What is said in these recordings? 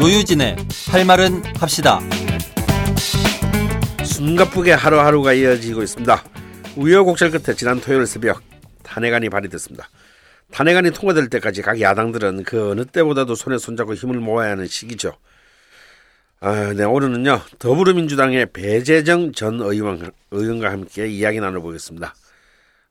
노유진의 할 말은 합시다. 숨가쁘게 하루하루가 이어지고 있습니다. 우여곡절 끝에 지난 토요일 새벽 탄핵안이 발의됐습니다. 탄핵안이 통과될 때까지 각 야당들은 그 어느 때보다도 손에 손잡고 힘을 모아야 하는 시기죠. 아, 네, 오늘은요 더불어민주당의 배재정 전 의원, 의원과 함께 이야기 나눠보겠습니다.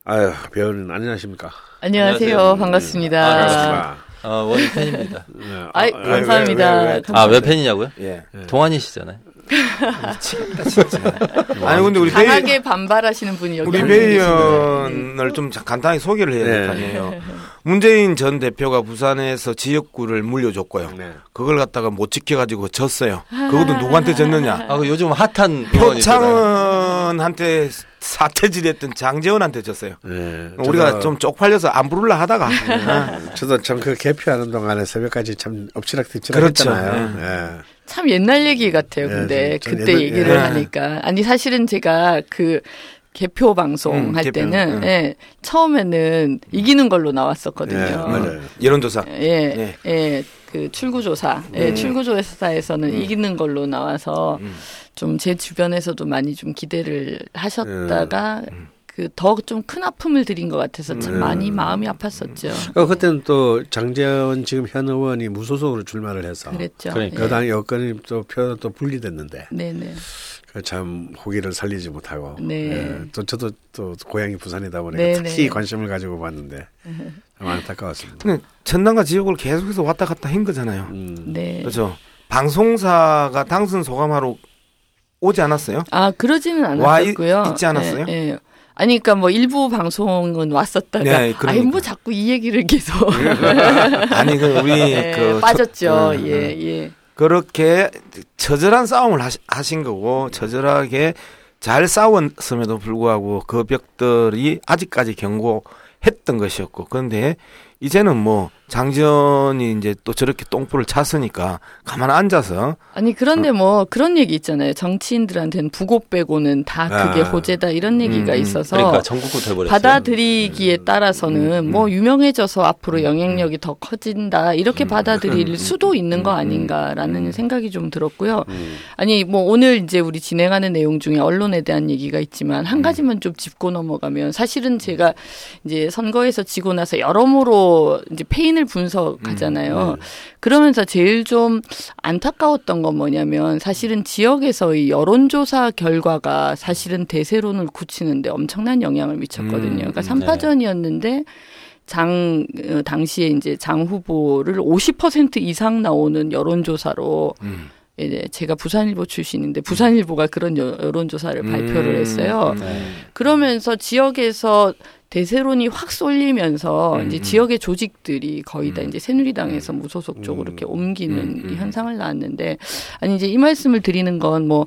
아유, 배우는 안녕하십니까? 안녕하세요. 안녕하세요. 반갑습니다. 아, 반갑습니다. 아, 원희 팬입니다. 아, 감사합니다. 왜, 왜, 왜, 아, 왜 팬이냐고요? 예. 동안이시잖아요. 미치겠다 진짜. 아니 근데 우리 강하게 베이, 반발하시는 분이 여기 우리 배 의원을 좀 간단히 소개를 해야 될거 네. 아니에요. 문재인 전 대표가 부산에서 지역구를 물려줬고요. 네. 그걸 갖다가 못 지켜가지고 졌어요. 그것도 누구한테 졌느냐? 아, 그 요즘 핫한 표창 원한테 사퇴질했던 장재원한테 졌어요. 네, 우리가 좀 쪽팔려서 안 부를라 하다가. 네. 저도 참 그 개표하는 동안에 새벽까지 참 엎치락뒤치락 그렇죠. 했잖아요. 네. 네. 참 옛날 얘기 같아요. 네, 근데 좀, 그때 옛날, 얘기를 네. 하니까 아니 사실은 제가 그 개표 방송 음, 할 개표, 때는 음. 예, 처음에는 이기는 걸로 나왔었거든요. 예, 맞아요. 여론조사. 예, 예, 예, 그 출구조사. 예, 음. 출구조사에서는 음. 이기는 걸로 나와서 음. 좀 제 주변에서도 많이 좀 기대를 하셨다가 음. 그더 좀 큰 아픔을 드린 것 같아서 참 음. 많이 마음이 아팠었죠. 어, 그때는 또 장재원 지금 현 의원이 무소속으로 출마를 해서 그랬죠. 그러니까 여당 예. 여건이 또표또 분리됐는데. 네네. 그참 호기를 살리지 못하고. 네. 예, 또 저도 또 고향이 부산이다 보니까 네네. 특히 관심을 가지고 봤는데 참 안타까웠습니다. 근데 전남과 지역을 계속해서 왔다 갔다 한 거잖아요. 음. 네. 그렇죠. 방송사가 당선 소감하러 오지 않았어요? 아 그러지는 않았고요. 와 있지 않았어요? 네, 네. 아니 그러니까 뭐 일부 방송은 왔었다가 네, 그러니까. 아니 뭐 자꾸 이 얘기를 계속 아니 그 우리 네, 그 빠졌죠. 저, 음, 예, 음. 예. 그렇게 처절한 싸움을 하시, 하신 거고 처절하게 잘 싸웠음에도 불구하고 그 벽들이 아직까지 경고했던 것이었고 그런데 이제는 뭐 장전이 이제 또 저렇게 똥불을 찼으니까 가만 앉아서 아니 그런데 어. 뭐 그런 얘기 있잖아요 정치인들한테는 부고 빼고는 다 그게 아. 호재다 이런 얘기가 음, 있어서 그러니까 전국구 돼버렸어요. 받아들이기에 음. 따라서는 음, 뭐 음. 유명해져서 앞으로 음. 영향력이 더 커진다 이렇게 음. 받아들일 수도 있는 거 아닌가라는 생각이 좀 들었고요. 아니 뭐 오늘 이제 우리 진행하는 내용 중에 언론에 대한 얘기가 있지만 한 가지만 좀 짚고 넘어가면 사실은 제가 이제 선거에서 지고 나서 여러모로 이제 페인 사진을 분석하잖아요. 음, 네. 그러면서 제일 좀 안타까웠던 건 뭐냐면 사실은 지역에서의 여론조사 결과가 사실은 대세론을 굳히는데 엄청난 영향을 미쳤거든요. 음, 그러니까 삼파전이었는데 장 어, 당시에 이제 장 후보를 50% 이상 나오는 여론조사로 음. 이제 제가 부산일보 출신인데 부산일보가 그런 여론조사를 발표를 음, 했어요. 네. 그러면서 지역에서 대세론이 확 쏠리면서 음, 이제 음. 지역의 조직들이 거의 다 음. 이제 새누리당에서 음. 무소속 쪽으로 이렇게 옮기는 이 현상을 낳았는데 아니 이제 이 말씀을 드리는 건 뭐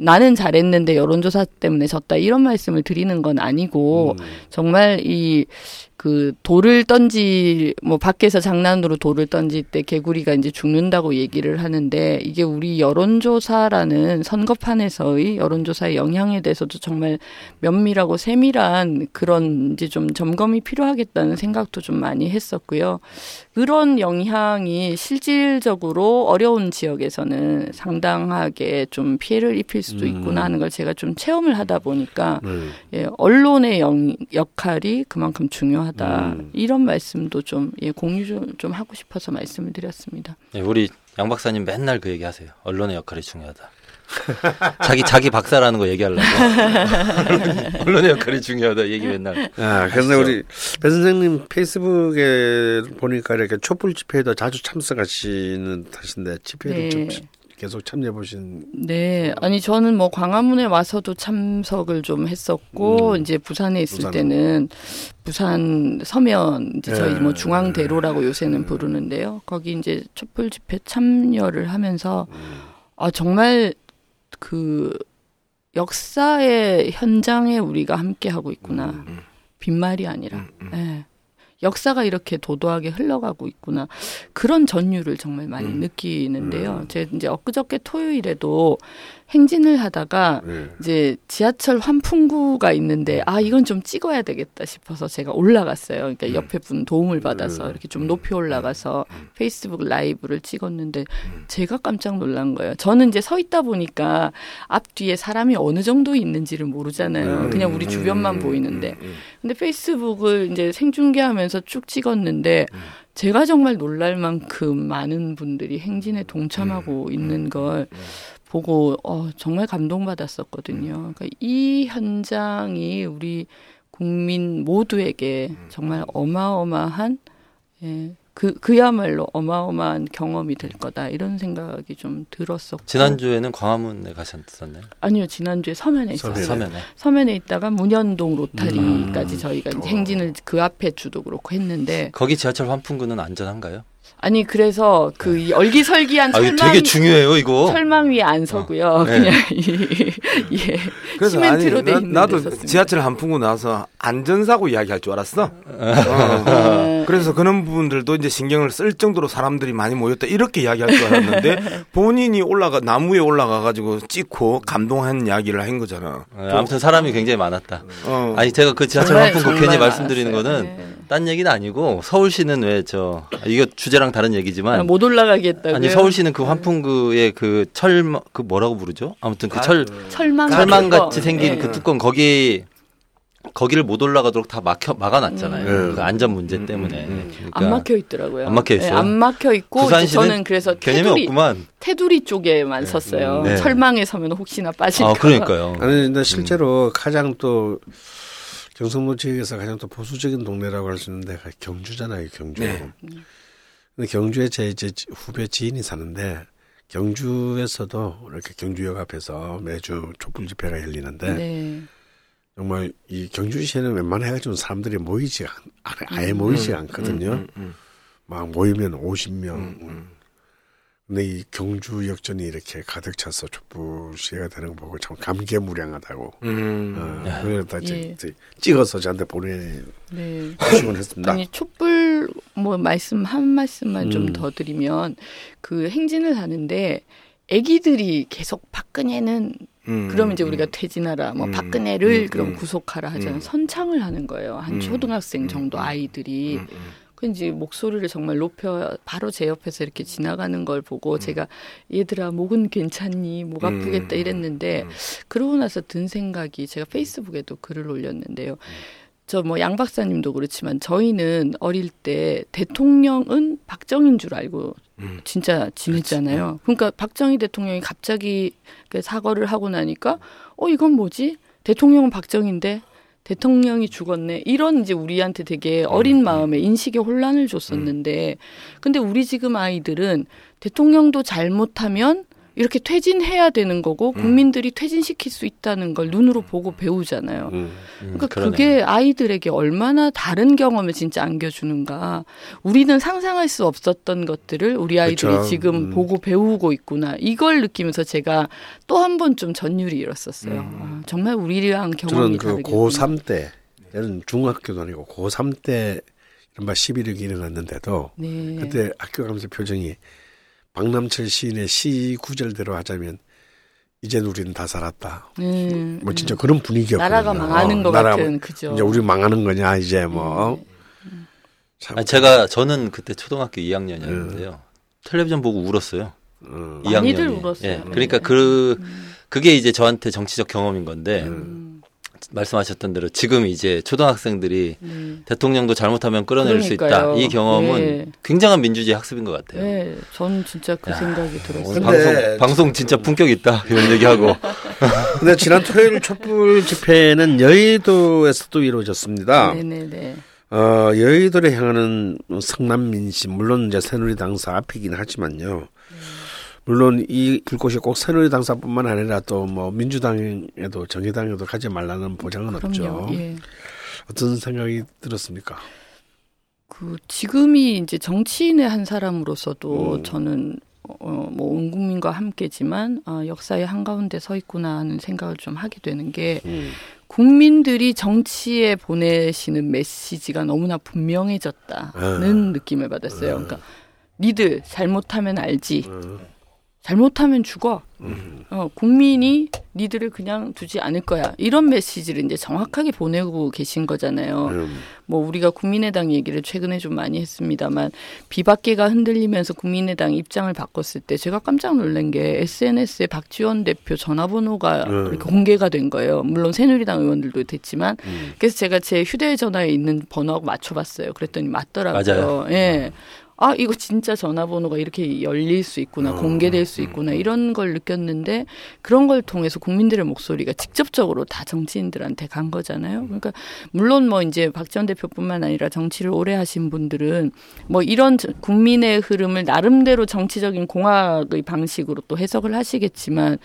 나는 잘했는데 여론조사 때문에 졌다 이런 말씀을 드리는 건 아니고 정말 이그 돌을 던지 뭐 밖에서 장난으로 돌을 던질 때 개구리가 이제 죽는다고 얘기를 하는데 이게 우리 여론조사라는 선거판에서의 여론조사의 영향에 대해서도 정말 면밀하고 세밀한 그런 이제 좀 점검이 필요하겠다는 생각도 좀 많이 했었고요. 그런 영향이 실질적으로 어려운 지역에서는 상당하게 좀 피해를 입힐 수도 음. 있구나 하는 걸 제가 좀 체험을 하다 보니까 음. 예, 언론의 영, 역할이 그만큼 중요하다 음. 이런 말씀도 좀 예, 공유 좀, 좀 하고 싶어서 말씀을 드렸습니다. 예, 우리 양 박사님 맨날 그 얘기하세요. 언론의 역할이 중요하다. 자기 자기 박사라는 거 얘기하려고 언론의 역할이 중요하다 얘기 맨날. 아 그런데 우리 배 선생님 페이스북에 보니까 이렇게 촛불 집회에도 자주 참석하시는 탓인데 집회도 네. 좀 계속 참여해 보신. 네, 아니 저는 뭐 광화문에 와서도 참석을 좀 했었고 음. 이제 부산에 있을 부산. 때는 부산 서면 이제 저희 네. 뭐 중앙대로라고 요새는 부르는데요. 거기 이제 촛불 집회 참여를 하면서 음. 아 정말 그 역사의 현장에 우리가 함께 하고 있구나. 음, 음. 빈말이 아니라. 음, 음. 네. 역사가 이렇게 도도하게 흘러가고 있구나 그런 전율을 정말 많이 음. 느끼는데요. 제 이제 엊그저께 토요일에도 행진을 하다가 네. 이제 지하철 환풍구가 있는데 아 이건 좀 찍어야 되겠다 싶어서 제가 올라갔어요. 음. 그러니까 옆에 분 도움을 받아서 이렇게 좀 높이 올라가서 페이스북 라이브를 찍었는데 제가 깜짝 놀란 거예요. 저는 이제 서 있다 보니까 앞뒤에 사람이 어느 정도 있는지를 모르잖아요. 음. 그냥 우리 주변만 보이는데. 음, 근데 페이스북을 이제 생중계하면서 쭉 찍었는데 제가 정말 놀랄 만큼 많은 분들이 행진에 동참하고 있는 걸 보고 어, 정말 감동받았었거든요. 그러니까 이 현장이 우리 국민 모두에게 정말 어마어마한 예, 그 그야말로 어마어마한 경험이 될 거다 이런 생각이 좀 들었었고 지난주에는 광화문에 가셨었나요? 아니요 지난주에 서면에 있었어요. 서면에. 서면에. 있다가 문현동 로타리까지 음. 저희가 이제 어. 행진을 그 앞에 주도 그렇고 했는데 거기 지하철 환풍구는 안전한가요? 아니 그래서 그이 얼기설기한 아, 철망 되게 중요해요, 이거. 철망 위에 안 서고요. 네. 그냥 이, 예 그래서 아니 시멘트로 돼 나, 있는 나도 데 썼습니다. 지하철 한 풍구 나서 안전사고 이야기할 줄 알았어. 어. 네. 그래서 그런 부분들도 이제 신경을 쓸 정도로 사람들이 많이 모였다 이렇게 이야기할 줄 알았는데 본인이 올라가 나무에 올라가 가지고 찍고 감동한 이야기를 한 거잖아. 네, 아무튼 사람이 굉장히 많았다. 어. 아니 제가 그 지하철 환풍구 정말 괜히 말씀드리는 많았어요. 거는 네. 딴 얘기는 아니고 서울시는 왜 저 이거 주제랑 다른 아, 얘기지만 못 올라가겠다고요. 아니 서울시는 그 환풍구의 그철그 뭐라고 부르죠? 아무튼 그 철 철망 철망 거. 같이 생긴 네. 그 뚜껑 거기 거기를 못 올라가도록 다 막혀 막아놨잖아요. 음. 그 안전 문제 때문에. 음, 그러니까 안 막혀 있더라고요. 안 막혀 있어요? 네, 안 막혀 있고 저는 그래서 개념이 테두리 없구만. 테두리 쪽에만 섰어요. 네. 철망에 서면 혹시나 빠질까. 아 그러니까요. 아니 근데 실제로 가장 또 경상도 지역에서 가장 또 보수적인 동네라고 할 수 있는 데가 경주잖아요, 경주. 네. 근데 경주에 제 이제 후배 지인이 사는데 경주에서도 이렇게 경주역 앞에서 매주 촛불 집회가 열리는데 네. 정말 이 경주시에는 웬만해가지고 사람들이 모이지 않, 아예- 모이지 않거든요. 음, 음, 막 모이면 50명. 음, 음. 근데 이 경주 역전이 이렇게 가득 차서 촛불 시위가 되는 거 보고 참 감개무량하다고. 음. 어, 그래다 예. 찍어서 저한테 보내주곤 네. 했습니다. 아니 촛불 뭐 말씀 한 말씀만 좀 음. 더 드리면 그 행진을 하는데 아기들이 계속 박근혜는 음, 그러면 이제 음. 우리가 퇴진하라 뭐 음. 박근혜를 음, 그럼 음. 구속하라 하잖아요. 음. 선창을 하는 거예요. 한 음. 초등학생 음. 정도 음. 아이들이 음, 음. 그 이제 목소리를 정말 높여 바로 제 옆에서 이렇게 지나가는 걸 보고 제가 얘들아 목은 괜찮니 목 음. 아프겠다 이랬는데 음. 그러고 나서 든 생각이 제가 페이스북에도 글을 올렸는데요. 저뭐양 박사님도 그렇지만 저희는 어릴 때 대통령은 박정희인 줄 알고 음. 진짜 지냈잖아요. 그러니까 박정희 대통령이 갑자기 그 사과를 하고 나니까 어 이건 뭐지? 대통령은 박정희인데 대통령이 죽었네. 이런 이제 우리한테 되게 어린 마음에 인식에 혼란을 줬었는데 근데 우리 지금 아이들은 대통령도 잘못하면 이렇게 퇴진해야 되는 거고 국민들이 퇴진시킬 수 있다는 걸 눈으로 보고 배우잖아요. 음. 음, 그러니까 그러네. 그게 아이들에게 얼마나 다른 경험을 진짜 안겨주는가. 우리는 상상할 수 없었던 것들을 우리 아이들이 그렇죠. 지금 음. 보고 배우고 있구나. 이걸 느끼면서 제가 또 한 번 좀 전율이 일었었어요. 음. 아, 정말 우리랑 저는 경험이 그 다르게. 고3 때, 얘는 중학교도 아니고 고3 때 이른바 11.6이 일어났는데도 네. 그때 학교 가면서 표정이 박남철 시인의 시 구절대로 하자면 이젠 우리는 다 살았다. 음, 뭐 음. 진짜 그런 분위기였거든요. 나라가 망하는 어, 것 나라가 같은 그죠. 이제 우리 망하는 거냐 이제 뭐. 음. 참, 아니, 제가 저는 그때 초등학교 2학년이었는데요. 텔레비전 보고 울었어요. 어, 2학년이. 많이들 울었어요. 예. 그러니까 그 그게 이제 저한테 정치적 경험인 건데 음, 말씀하셨던 대로 지금 이제 초등학생들이 네. 대통령도 잘못하면 끌어낼 수 있다. 그러니까요. 이 경험은 네. 굉장한 민주주의 학습인 것 같아요. 네, 전 진짜 그 야, 생각이 들었어요. 방송 방송 진짜 품격 있다 이런 얘기하고 근데 지난 토요일 촛불 집회는 여의도에서도 이루어졌습니다. 네네네. 어, 여의도를 향하는 성남 민심, 물론 이제 새누리당 사 앞이긴 하지만요. 물론 이 불꽃이 꼭 새누리당 사뿐만 아니라 또 뭐 민주당에도 정의당에도 가지 말라는 보장은 없죠. 그럼요. 예. 어떤 생각이 들었습니까? 그 지금이 이제 정치인의 한 사람으로서도 음. 저는 어뭐 온 국민과 함께지만 아, 역사의 한 가운데 서 있구나 하는 생각을 좀 하게 되는 게 음. 국민들이 정치에 보내시는 메시지가 너무나 분명해졌다는 느낌을 받았어요. 그러니까 니들 잘못하면 알지. 잘못하면 죽어. 어, 국민이 니들을 그냥 두지 않을 거야. 이런 메시지를 이제 정확하게 보내고 계신 거잖아요. 음. 뭐 우리가 국민의당 얘기를 최근에 좀 많이 했습니다만 비박계가 흔들리면서 국민의당 입장을 바꿨을 때 제가 깜짝 놀란 게 SNS에 박지원 대표 전화번호가 음. 이렇게 공개가 된 거예요. 물론 새누리당 의원들도 됐지만 음. 그래서 제가 제 휴대전화에 있는 번호하고 맞춰봤어요. 그랬더니 맞더라고요. 맞아요. 예. 아, 이거 진짜 전화번호가 이렇게 열릴 수 있구나, 공개될 수 있구나, 이런 걸 느꼈는데, 그런 걸 통해서 국민들의 목소리가 직접적으로 다 정치인들한테 간 거잖아요. 그러니까, 물론 뭐 이제 박지원 대표뿐만 아니라 정치를 오래 하신 분들은 뭐 이런 저- 국민의 흐름을 나름대로 정치적인 공학의 방식으로 또 해석을 하시겠지만,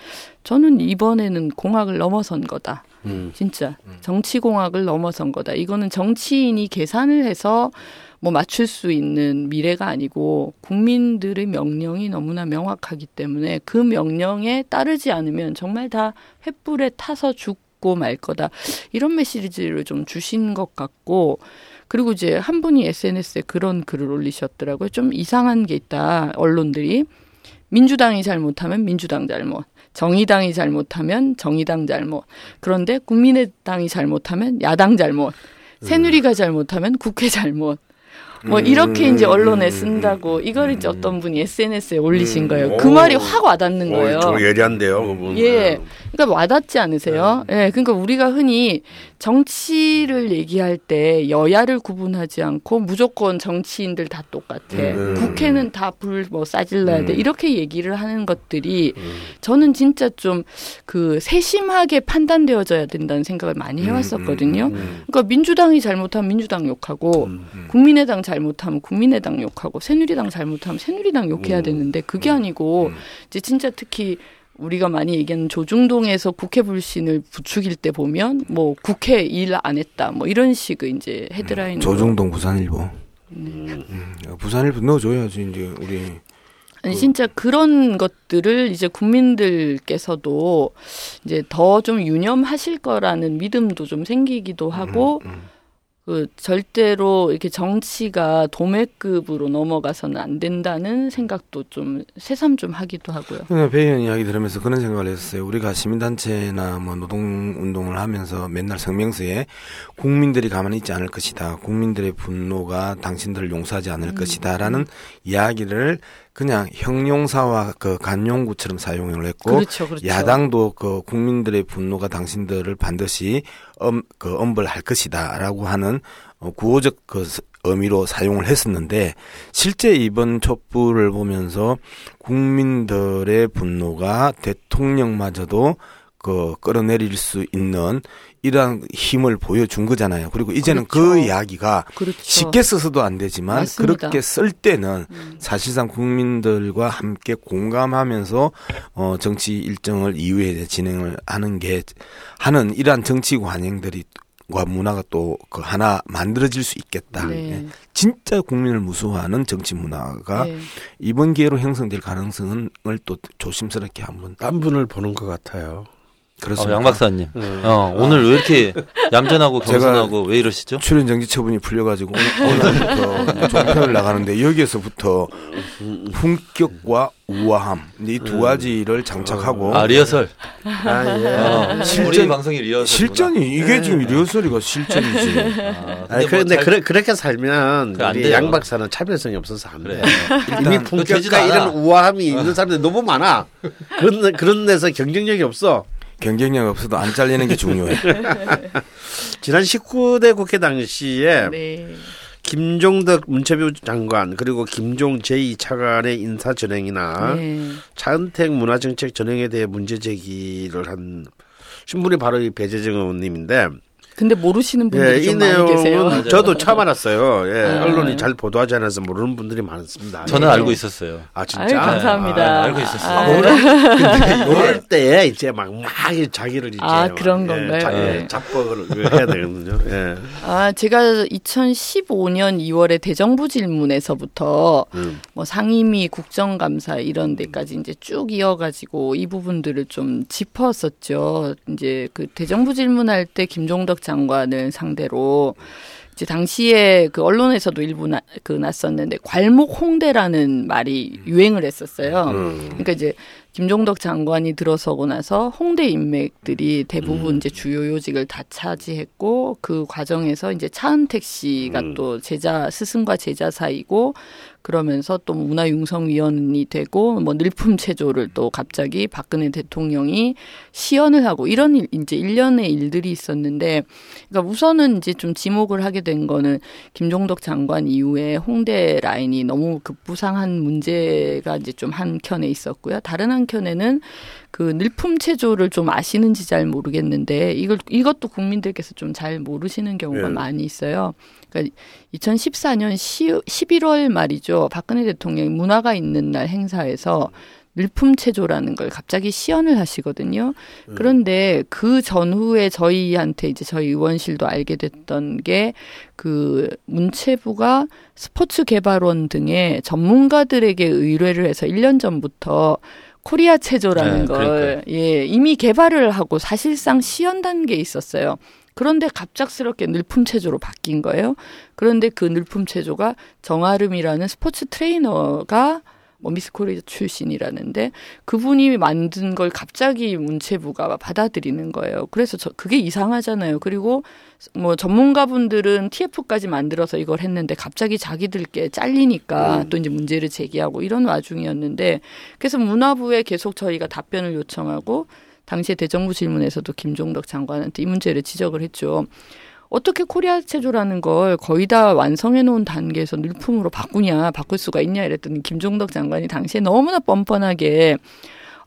저는 이번에는 공학을 넘어선 거다. 음. 진짜 정치 공학을 넘어선 거다. 이거는 정치인이 계산을 해서 뭐 맞출 수 있는 미래가 아니고 국민들의 명령이 너무나 명확하기 때문에 그 명령에 따르지 않으면 정말 다 횃불에 타서 죽고 말 거다. 이런 메시지를 좀 주신 것 같고 그리고 이제 한 분이 SNS에 그런 글을 올리셨더라고요. 좀 이상한 게 있다. 언론들이 민주당이 잘못하면 민주당 잘못. 정의당이 잘못하면 정의당 잘못. 그런데 국민의당이 잘못하면 야당 잘못. 새누리가 잘못하면 국회 잘못. 뭐 이렇게 이제 언론에 쓴다고 이걸 이제 어떤 분이 SNS에 올리신 거예요. 그 오. 말이 확 와닿는 거예요. 어, 좀 예리한데요, 그분. 예. 그러니까 와닿지 않으세요? 예. 그러니까 우리가 흔히 정치를 얘기할 때 여야를 구분하지 않고 무조건 정치인들 다 똑같아. 음. 국회는 다 불 뭐 싸질러야 돼. 음. 이렇게 얘기를 하는 것들이 저는 진짜 좀 그 세심하게 판단되어져야 된다는 생각을 많이 해왔었거든요. 음. 그러니까 민주당이 잘못하면 민주당 욕하고 국민의당 잘못하면 국민의당 욕하고 새누리당 잘못하면 새누리당 욕해야 음. 되는데 그게 아니고 이제 진짜 특히 우리가 많이 얘기하는 조중동에서 국회 불신을 부추길 때 보면 뭐 국회 일 안 했다 뭐 이런 식의 이제 헤드라인 조중동 부산일보. 음, 부산일보 넣어줘야지 이제 우리. 아니 진짜 그런 것들을 이제 국민들께서도 이제 더 좀 유념하실 거라는 믿음도 좀 생기기도 하고 그 절대로 이렇게 정치가 도매급으로 넘어가서는 안 된다는 생각도 좀 새삼 좀 하기도 하고요. 그냥 배 의원 이야기 들으면서 그런 생각을 했어요. 우리가 시민단체나 뭐 노동운동을 하면서 맨날 성명서에 국민들이 가만히 있지 않을 것이다. 국민들의 분노가 당신들을 용서하지 않을 음. 것이다. 라는 이야기를 그냥 형용사와 그 간용구처럼 사용을 했고 그렇죠, 그렇죠. 야당도 그 국민들의 분노가 당신들을 반드시 엄, 그 엄벌할 것이다라고 하는 어, 구호적 그 스- 의미로 사용을 했었는데 실제 이번 촛불을 보면서 국민들의 분노가 대통령마저도 그 끌어내릴 수 있는 이러한 힘을 보여준 거잖아요. 그리고 이제는 그 그렇죠. 이야기가 그렇죠. 쉽게 써서도 안 되지만 맞습니다. 그렇게 쓸 때는 음. 사실상 국민들과 함께 공감하면서 어 정치 일정을 이후에 진행을 하는 게 하는 이러한 정치 관행들이 과 문화가 또 그 하나 만들어질 수 있겠다. 네. 예. 진짜 국민을 무서워하는 정치 문화가 네. 이번 기회로 형성될 가능성을 또 조심스럽게 한번 딴 분을 보는 것 같아요. 어, 그렇습니다. 양 박사님. 음. 어, 오늘 왜 이렇게 얌전하고 겸손하고 왜 이러시죠? 출연 정지 처분이 풀려가지고 오늘- 오늘부터 종편을 나가는데 여기에서부터 품격과 우아함 이 두 가지를 장착하고 아 리허설. 아, 예. 어, 실전- 우리 방송이 리허설. 실전이 이게 지금 리허설이가 실전이지. 아, 아니, 뭐 근데 잘- 그래, 그렇게 살면 우리. 양 박사는 차별성이 없어서 안 그래. 돼. 이미 그거 되지도 품격과. 이런 우아함이 있는 사람들이 너무 많아. 그런 그런 데서 경쟁력이 없어. 경쟁력 없어도 안 잘리는 게 중요해. 지난 19대 국회 당시에 네. 김종덕 문체부 장관 그리고 김종 제2차관의 인사 전행이나 네. 차은택 문화정책 전행에 대해 문제 제기를 한 신분이 바로 이 배재정 의원님인데 근데 모르시는 분들이 예, 이좀 많이 계세요. 저도 알았어요. 예, 아. 언론이 잘 보도하지 않아서 모르는 분들이 많습니다. 저는 예. 알고 있었어요. 아 아유, 진짜. 감사합니다. 아, 알고 있었어요. 아, 그럴 때 이제 막, 막 자기를 이제 아, 막, 그런 예, 건가요? 자, 네. 예, 해야 되거든요. 예. 아, 제가 2015년 2월에 대정부 질문에서부터 음. 뭐 상임위 국정감사 이런 데까지 이제 쭉 이어가지고 이 부분들을 좀 짚었었죠. 이제 그 대정부 질문할 때 김종덕 장관을 상대로 이제 당시에 그 언론에서도 일부 나, 그 났었는데 괄목 홍대라는 말이 유행을 했었어요. 음. 그러니까 이제 김종덕 장관이 들어서고 나서 홍대 인맥들이 대부분 이제 주요 요직을 다 차지했고 그 과정에서 이제 차은택 씨가 음. 또 제자 스승과 제자 사이고 그러면서 또 문화융성위원이 되고 뭐 늘품 체조를 또 갑자기 박근혜 대통령이 시연을 하고 이런 일, 이제 일련의 일들이 있었는데 그러니까 우선은 이제 좀 지목을 하게 된 거는 김종덕 장관 이후에 홍대 라인이 너무 급부상한 문제가 이제 좀 한켠에 있었고요. 다른 한켠에는 그 늘품 체조를 좀 아시는지 잘 모르겠는데 이걸 이것도 국민들께서 좀 잘 모르시는 경우가 예. 많이 있어요. 그러니까 2014년 11월 말이죠. 박근혜 대통령이 문화가 있는 날 행사에서 늘품 체조라는 걸 갑자기 시연을 하시거든요. 그런데 그 전후에 저희한테 이제 저희 의원실도 알게 됐던 게 그 문체부가 스포츠 개발원 등의 전문가들에게 의뢰를 해서 1년 전부터 코리아 체조라는 네, 걸 그러니까요. 예, 이미 개발을 하고 사실상 시연 단계에 있었어요. 그런데 갑작스럽게 늘품 체조로 바뀐 거예요. 그런데 그 늘품 체조가 정아름이라는 스포츠 트레이너가 뭐 미스 코리아 출신이라는데 그분이 만든 걸 갑자기 문체부가 받아들이는 거예요. 그래서 저 그게 이상하잖아요. 그리고 뭐 전문가분들은 TF까지 만들어서 이걸 했는데 갑자기 자기들께 잘리니까 또 이제 문제를 제기하고 이런 와중이었는데 그래서 문화부에 계속 저희가 답변을 요청하고 당시에 대정부 질문에서도 김종덕 장관한테 이 문제를 지적을 했죠. 어떻게 코리아 체조라는 걸 거의 다 완성해 놓은 단계에서 늘품으로 바꾸냐, 바꿀 수가 있냐 이랬더니 김종덕 장관이 당시에 너무나 뻔뻔하게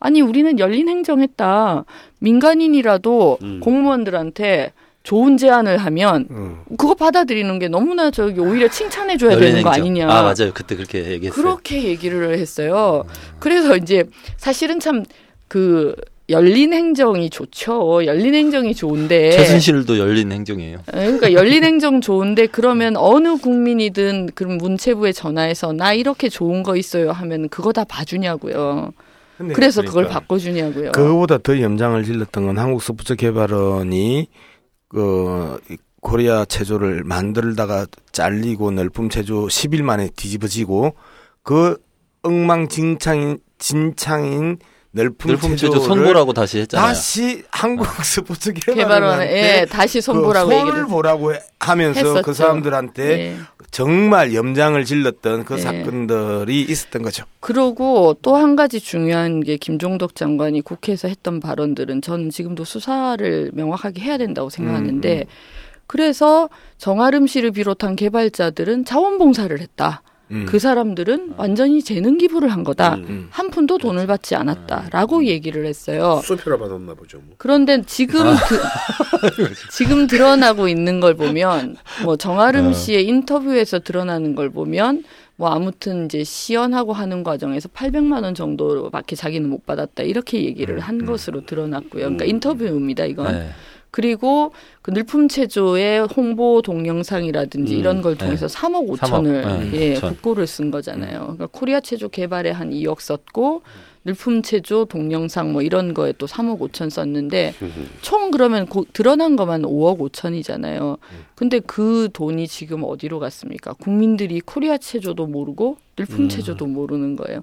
아니 우리는 열린 행정했다. 민간인이라도 음. 공무원들한테 좋은 제안을 하면 음. 그거 받아들이는 게 너무나 저기 오히려 칭찬해 줘야 되는 거. 아니냐. 아 맞아요. 그때 그렇게 얘기했어요. 그렇게 얘기를 했어요. 그래서 이제 사실은 참그 열린 행정이 좋죠. 열린 행정이 좋은데. 최순실도 열린 행정이에요. 그러니까 열린 행정 좋은데 그러면 어느 국민이든 그럼 문체부에 전화해서 나 이렇게 좋은 거 있어요 하면 그거 다 봐주냐고요. 그래서 그걸 그러니까 바꿔주냐고요. 그거보다 더 염장을 질렀던 건 한국 스포츠 개발원이 그 이- 코리아 체조를 만들다가 잘리고 넓품 체조 10일 만에 뒤집어지고 그 엉망진창인 진창인 넓품, 늘품 체조를 체조 손보라고 다시 했잖아요. 다시 한국 스포츠 개발원에 예, 다시 손보라고 그 얘기를 손을 보라고 해- 하면서 했었죠. 그 사람들한테 예. 정말 염장을 질렀던 그 네. 사건들이 있었던 거죠. 그러고 또 한 가지 중요한 게 김종덕 장관이 국회에서 했던 발언들은 저는 지금도 수사를 명확하게 해야 된다고 생각하는데 그래서 정아름 씨를 비롯한 개발자들은 자원봉사를 했다. 음. 그 사람들은 완전히 재능 기부를 한 거다. 음. 한 푼도 돈을 받지 않았다라고 얘기를 했어요. 수표라 받았나 보죠. 뭐. 그런데 지금 드- 지금 드러나고 있는 걸 보면 뭐 정아름 씨의 인터뷰에서 드러나는 걸 보면 뭐 아무튼 이제 시연하고 하는 과정에서 800만 원 정도밖에 자기는 못 받았다 이렇게 얘기를 한 것으로 드러났고요. 그러니까 인터뷰입니다 이건. 네. 그리고 그 늘품 체조의 홍보 동영상이라든지 음, 이런 걸 통해서 네. 3억 5천을 3억, 네, 예, 천. 국고를 쓴 거잖아요. 그러니까 코리아 체조 개발에 한 2억 썼고 늘품 체조 동영상 뭐 이런 거에 또 3억 5천 썼는데 총 그러면 고, 드러난 것만 5억 5천이잖아요. 근데 그 돈이 지금 어디로 갔습니까? 국민들이 코리아 체조도 모르고 늘품 체조도 모르는 거예요.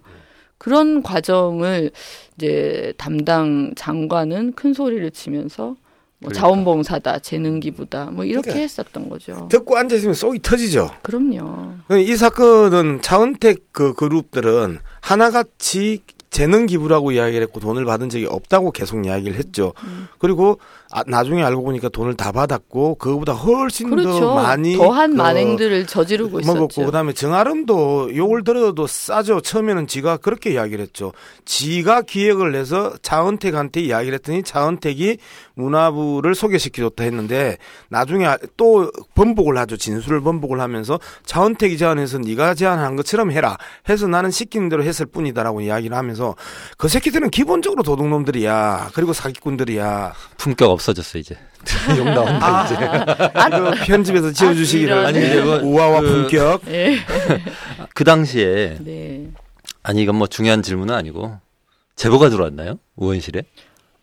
그런 과정을 이제 담당 장관은 큰 소리를 치면서 뭐 자원봉사다, 재능기부다, 뭐 이렇게 그러니까. 했었던 거죠. 듣고 앉아 있으면 속이 터지죠. 그럼요. 이 사건은 차은택 그 그룹들은 하나같이 재능 기부라고 이야기를 했고 돈을 받은 적이 없다고 계속 이야기를 했죠. 그리고 아, 나중에 알고 보니까 돈을 다 받았고 그거보다 훨씬 그렇죠. 더 많이 더한 그 만행들을 저지르고 먹었고 있었죠. 그다음에 정아름도 욕을 들어도 싸죠. 처음에는 지가 그렇게 이야기를 했죠. 지가 기획을 해서 차은택한테 이야기를 했더니 차은택이 문화부를 소개시켜줬다 했는데 나중에 아- 또 번복을 하죠. 진술을 번복을 하면서 차은택이 제안해서 네가 제안한 것처럼 해라 해서 나는 시키는 대로 했을 뿐이다라고 이야기를 하면서 그 새끼들은 기본적으로 도둑놈들이야. 그리고 사기꾼들이야. 품격 없어 졌어 이제. 욕 나온다 이제. 이거 편집에서 지어주시기를 이런. 아니, 이제 뭐 우아와 그- 품격. 예. 그 당시에 네. 아니 이건 뭐 중요한 질문은 아니고 제보가 들어왔나요? 의원실에?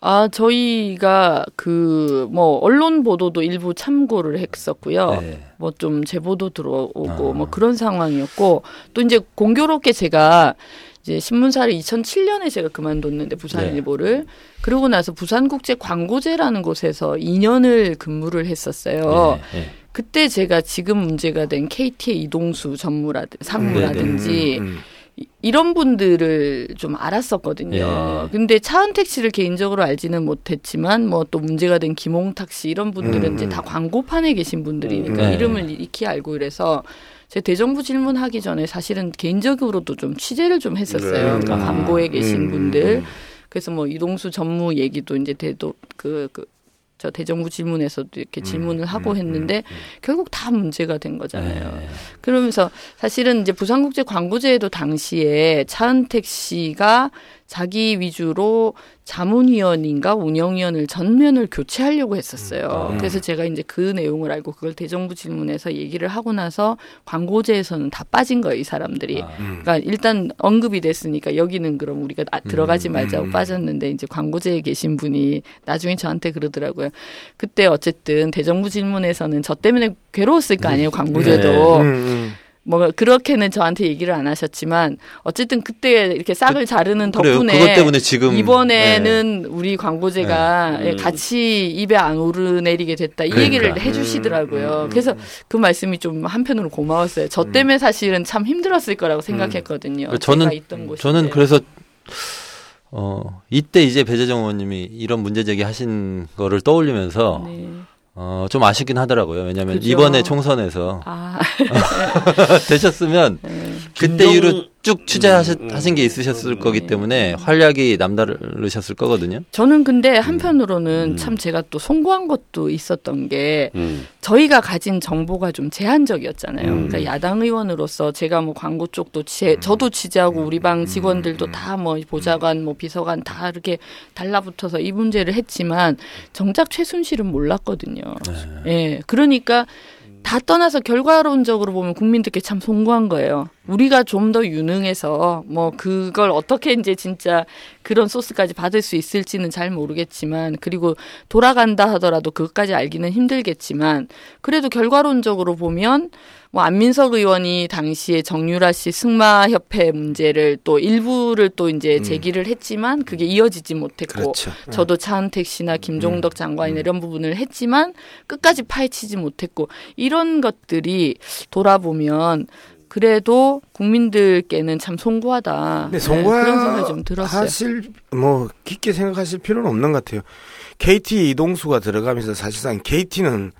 아, 저희가 그 뭐 언론 보도도 일부 참고를 했었고요. 네. 뭐좀 제보도 들어오고 아. 뭐 그런 상황이었고 또 이제 공교롭게 제가 이제 신문사를 2007년에 제가 그만뒀는데 부산일보를 그러고 나서 부산국제 광고제라는 곳에서 2년을 근무를 했었어요. 예, 예. 그때 제가 지금 문제가 된 KT의 이동수 전무라든 상무라든지 음, 음. 이- 이런 분들을 좀 알았었거든요. 예. 근데 차은택 씨를 개인적으로 알지는 못했지만 뭐 또 문제가 된 김홍탁 씨 이런 분들은 음, 이제 음. 다 광고판에 계신 분들이니까 음. 네. 이름을 익히 알고 이래서 제 대정부 질문하기 전에 사실은 개인적으로도 좀 취재를 좀 했었어요. 네. 그러니까 아. 광고에 계신 음, 분들. 음. 그래서 뭐 이동수 전무 얘기도 이제 대도 그, 그, 저 대정부 질문에서도 이렇게 음, 질문을 하고 음, 했는데 음, 결국 다 문제가 된 거잖아요. 네. 그러면서 사실은 이제 부산국제 광고제에도 당시에 차은택 씨가 자기 위주로 자문위원인가 운영위원을 전면을 교체하려고 했었어요. 음. 그래서 제가 이제 그 내용을 알고 그걸 대정부 질문에서 얘기를 하고 나서 광고제에서는 다 빠진 거예요, 이 사람들이. 아, 음. 그러니까 일단 언급이 됐으니까 여기는 그럼 우리가 아- 들어가지 말자고 음. 빠졌는데 이제 광고제에 계신 분이 나중에 저한테 그러더라고요. 그때 어쨌든 대정부 질문에서는 저 때문에 괴로웠을 거 아니에요, 광고제도. 음, 음. 뭐 그렇게는 저한테 얘기를 안 하셨지만 어쨌든 그때 이렇게 싹을 자르는 그래요. 덕분에 그것 때문에 지금 이번에는 우리 광고제가 네. 예, 음. 같이 입에 안 오르내리게 됐다 이 얘기를 그러니까. 해주시더라고요. 음, 음, 그래서 그 말씀이 좀 한편으로 고마웠어요. 저 때문에 사실은 참 힘들었을 거라고 생각했거든요. 음. 저는- 저는 그래서 어 이때 이제 배재정 의원님이 이런 문제 제기하신 거를 떠올리면서 네. 어 좀 아쉽긴 하더라고요. 왜냐하면 그죠. 이번에 총선에서 아, 되셨으면 네. 그때 김정- 이후로 쭉 취재하신 음, 음. 게 있으셨을 음. 거기 때문에 활약이 남다르셨을 거거든요. 저는 근데 한편으로는 음. 참 제가 또 송구한 것도 있었던 게 음. 저희가 가진 정보가 좀 제한적이었잖아요. 음. 그러니까 야당 의원으로서 제가 뭐 광고 쪽도 취 저도 취재하고 우리 방 직원들도 음. 다뭐 보좌관, 뭐 비서관 다 이렇게 달라붙어서 이 문제를 했지만 정작 최순실은 몰랐거든요. 예, 그러니까 다 떠나서 결과론적으로 보면 국민들께 참 송구한 거예요. 우리가 좀 더 유능해서 뭐 그걸 어떻게 이제 진짜 그런 소스까지 받을 수 있을지는 잘 모르겠지만 그리고 돌아간다 하더라도 그것까지 알기는 힘들겠지만 그래도 결과론적으로 보면 뭐 안민석 의원이 당시에 정유라 씨 승마 협회 문제를 또 일부를 또 이제 음. 제기를 했지만 그게 이어지지 못했고 그렇죠. 저도 차은택 씨나 김종덕 장관이나 이런 부분을 했지만 끝까지 파헤치지 못했고 이런 것들이 돌아보면 그래도 국민들께는 참 송구하다. 근데 네, 송구하 그런 생각이 좀 들었어요. 사실 뭐 깊게 생각하실 필요는 없는 것 같아요. KT 이동수가 들어가면서 사실상 KT는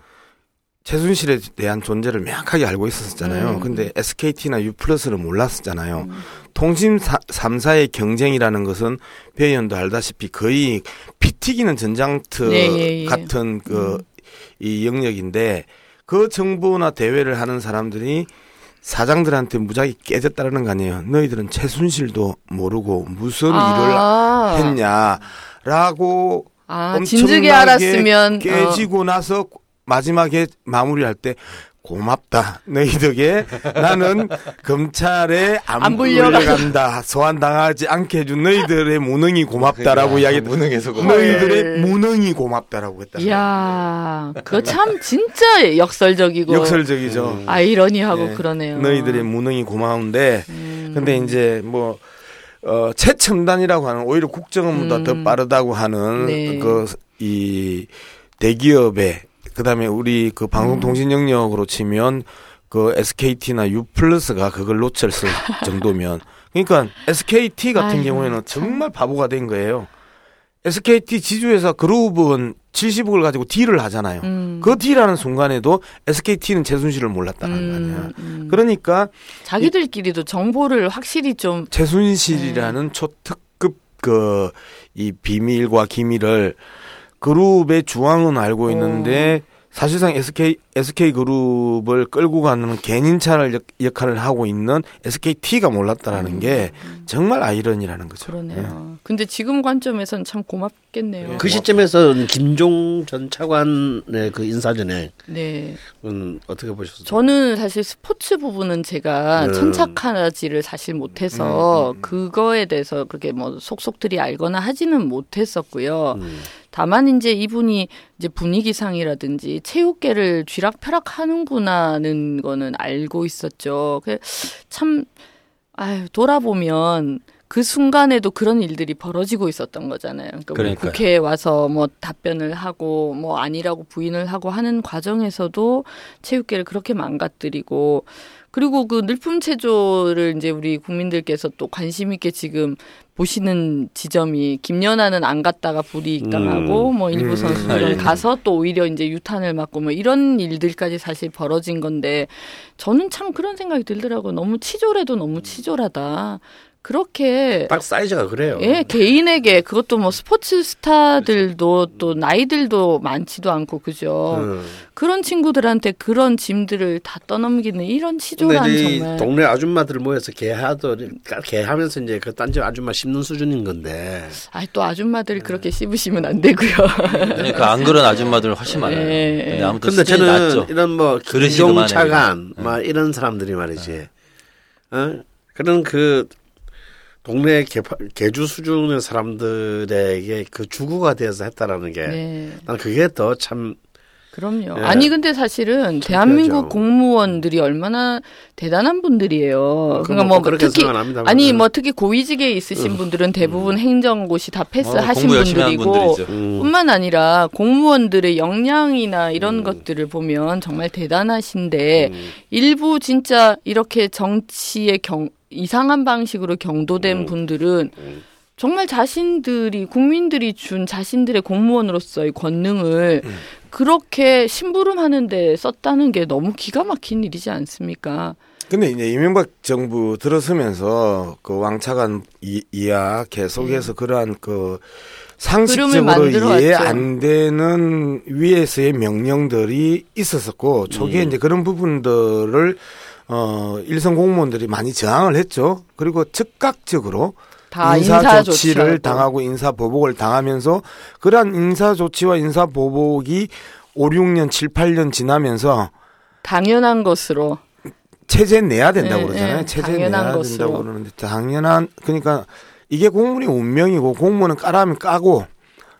최순실에 대한 존재를 명확하게 알고 있었잖아요. 음. 근데 SKT나 U+를 몰랐었잖아요. 통신 3사의 경쟁이라는 것은 배 의원도 알다시피 거의 피 튀기는 전장트 네, 예, 예. 같은 그이 영역인데 그 정보나 대회를 하는 사람들이 사장들한테 무작위 깨졌다는 거 아니에요. 너희들은 최순실도 모르고 무슨 아, 일을 했냐라고 아, 진즉에 알았으면 어, 깨지고 나서 마지막에 마무리할 때 고맙다. 너희 덕에 나는 검찰에 안, 안 불려가- 불려간다. 소환당하지 않게 해준 너희들의 무능이 고맙다라고 이야기 무능해서 헐. 너희들의 무능이 고맙다라고 했다. 이야, 그거 참 진짜 역설적이고 역설적이죠. 음. 아이러니하고 네. 그러네요. 너희들의 무능이 고마운데 음. 근데 이제 뭐 어, 최첨단이라고 하는 오히려 국정원보다 음. 더 빠르다고 하는 네. 그 이 대기업의 그다음에 우리 그 음. 방송통신 영역으로 치면 그 SKT나 U 플러스가 그걸 놓쳤을 정도면 그러니까 SKT 같은 아이고, 경우에는 참. 정말 바보가 된 거예요. SKT 지주회사 그룹은 70억을 가지고 딜을 하잖아요. 음. 그 딜하는 순간에도 SKT는 최순실을 몰랐다는 거 아니야. 음, 음. 그러니까 자기들끼리도 정보를 확실히 좀 최순실이라는 네. 초특급 그 이 비밀과 기밀을 그룹의 중앙은 알고 있는데 사실상 SK SK 그룹을 끌고 가는 개인차를 역, 역할을 하고 있는 SKT가 몰랐다라는 게 정말 아이러니라는 거죠. 음. 예. 그러네요. 근데 지금 관점에서는 참 고맙겠네요. 그 시점에서 김종 전 차관의 그 인사전에 네. 음, 어떻게 보셨어요? 저는 사실 스포츠 부분은 제가 음. 천착하지를 사실 못해서 그거에 대해서 그렇게 뭐 속속들이 알거나 하지는 못했었고요. 음. 다만 이제 이분이 이제 분위기상이라든지 체육계를 쥐락펴락 하는구나는 거는 알고 있었죠. 그참 아유 돌아보면 그 순간에도 그런 일들이 벌어지고 있었던 거잖아요. 그러니까 뭐. 국회에 와서 뭐 답변을 하고 뭐 아니라고 부인을 하고 하는 과정에서도 체육계를 그렇게 망가뜨리고 그리고 그 늘품 체조를 이제 우리 국민들께서 또 관심 있게 지금 보시는 지점이 김연아는 안 갔다가 불이익당하고 뭐 일부 음. 선수들은 아, 예. 가서 또 오히려 이제 유탄을 맞고 뭐 이런 일들까지 사실 벌어진 건데 저는 참 그런 생각이 들더라고요. 너무 치졸해도 너무 치졸하다. 그렇게 딱 사이즈가 그래요. 예, 개인에게 그것도 뭐 스포츠 스타들도 또 나이들도 많지도 않고 그죠. 음. 그런 친구들한테 그런 짐들을 다 떠넘기는 이런 이제 정말 동네 아줌마들 모여서 개하도 개하면서 이제 그 딴지 아줌마 씹는 수준인 건데 아이 또 아줌마들 네. 그렇게 씹으시면 안 되고요. 그러니까 안 그런 아줌마들 훨씬 많아요. 예. 근데 아무튼 근데 저는 낮죠. 이런 뭐 그릇이 김종차관 막 이런 사람들이 말이지 어? 그런 그 동네 개, 개주 수준의 사람들에게 그 주구가 되어서 했다라는 게 네. 난 그게 더참 그럼요. 예. 아니 근데 사실은 대한민국 공무원들이 얼마나 대단한 분들이에요. 그러니까 뭐 그렇게 특히 합니다만. 아니 뭐 특히 고위직에 있으신 분들은 대부분 행정고시 다 어, 패스하신 한 분들이고. 음. 뿐만 아니라 공무원들의 역량이나 이런 것들을 보면 정말 대단하신데 음. 일부 진짜 이렇게 정치의 경 이상한 방식으로 경도된 음. 분들은 음. 정말 자신들이 국민들이 준 자신들의 공무원으로서의 권능을 음. 그렇게 심부름하는 데 썼다는 게 너무 기가 막힌 일이지 않습니까? 근데 이제 이명박 정부 들어서면서 그 왕차관 이, 이야 계속해서 그러한 그 상식적으로 이해 왔죠. 안 되는 위에서의 명령들이 있었었고 초기에 음. 이제 그런 부분들을 어 일선 공무원들이 많이 저항을 했죠. 그리고 즉각적으로 다 인사 인사 조치를 조치하고. 당하고 인사 보복을 당하면서 그러한 인사 조치와 인사 보복이 5, 6년, 7, 8년 지나면서 당연한 것으로 체제 내야 된다고 네, 그러잖아요. 네, 체제 당연한 내야 것으로. 된다고 그러는데 당연한 그러니까 이게 공무원의 운명이고 공무원은 까라면 까고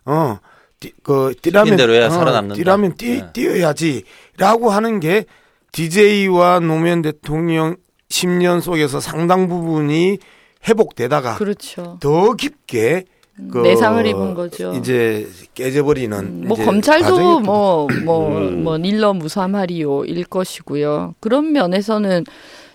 어. 뛰, 그 뛰라면 대로 어, 살아남는다. 뛰라면 뛰, 네. 뛰어야지라고 하는 게 DJ와 노무현 대통령 10년 속에서 상당 부분이 회복되다가 그렇죠. 더 깊게 그 내상을 입은 거죠. 이제 깨져버리는 뭐 이제 검찰도 과정이 뭐뭐 음. 뭐 닐러 무사마리오 일 것이고요. 그런 면에서는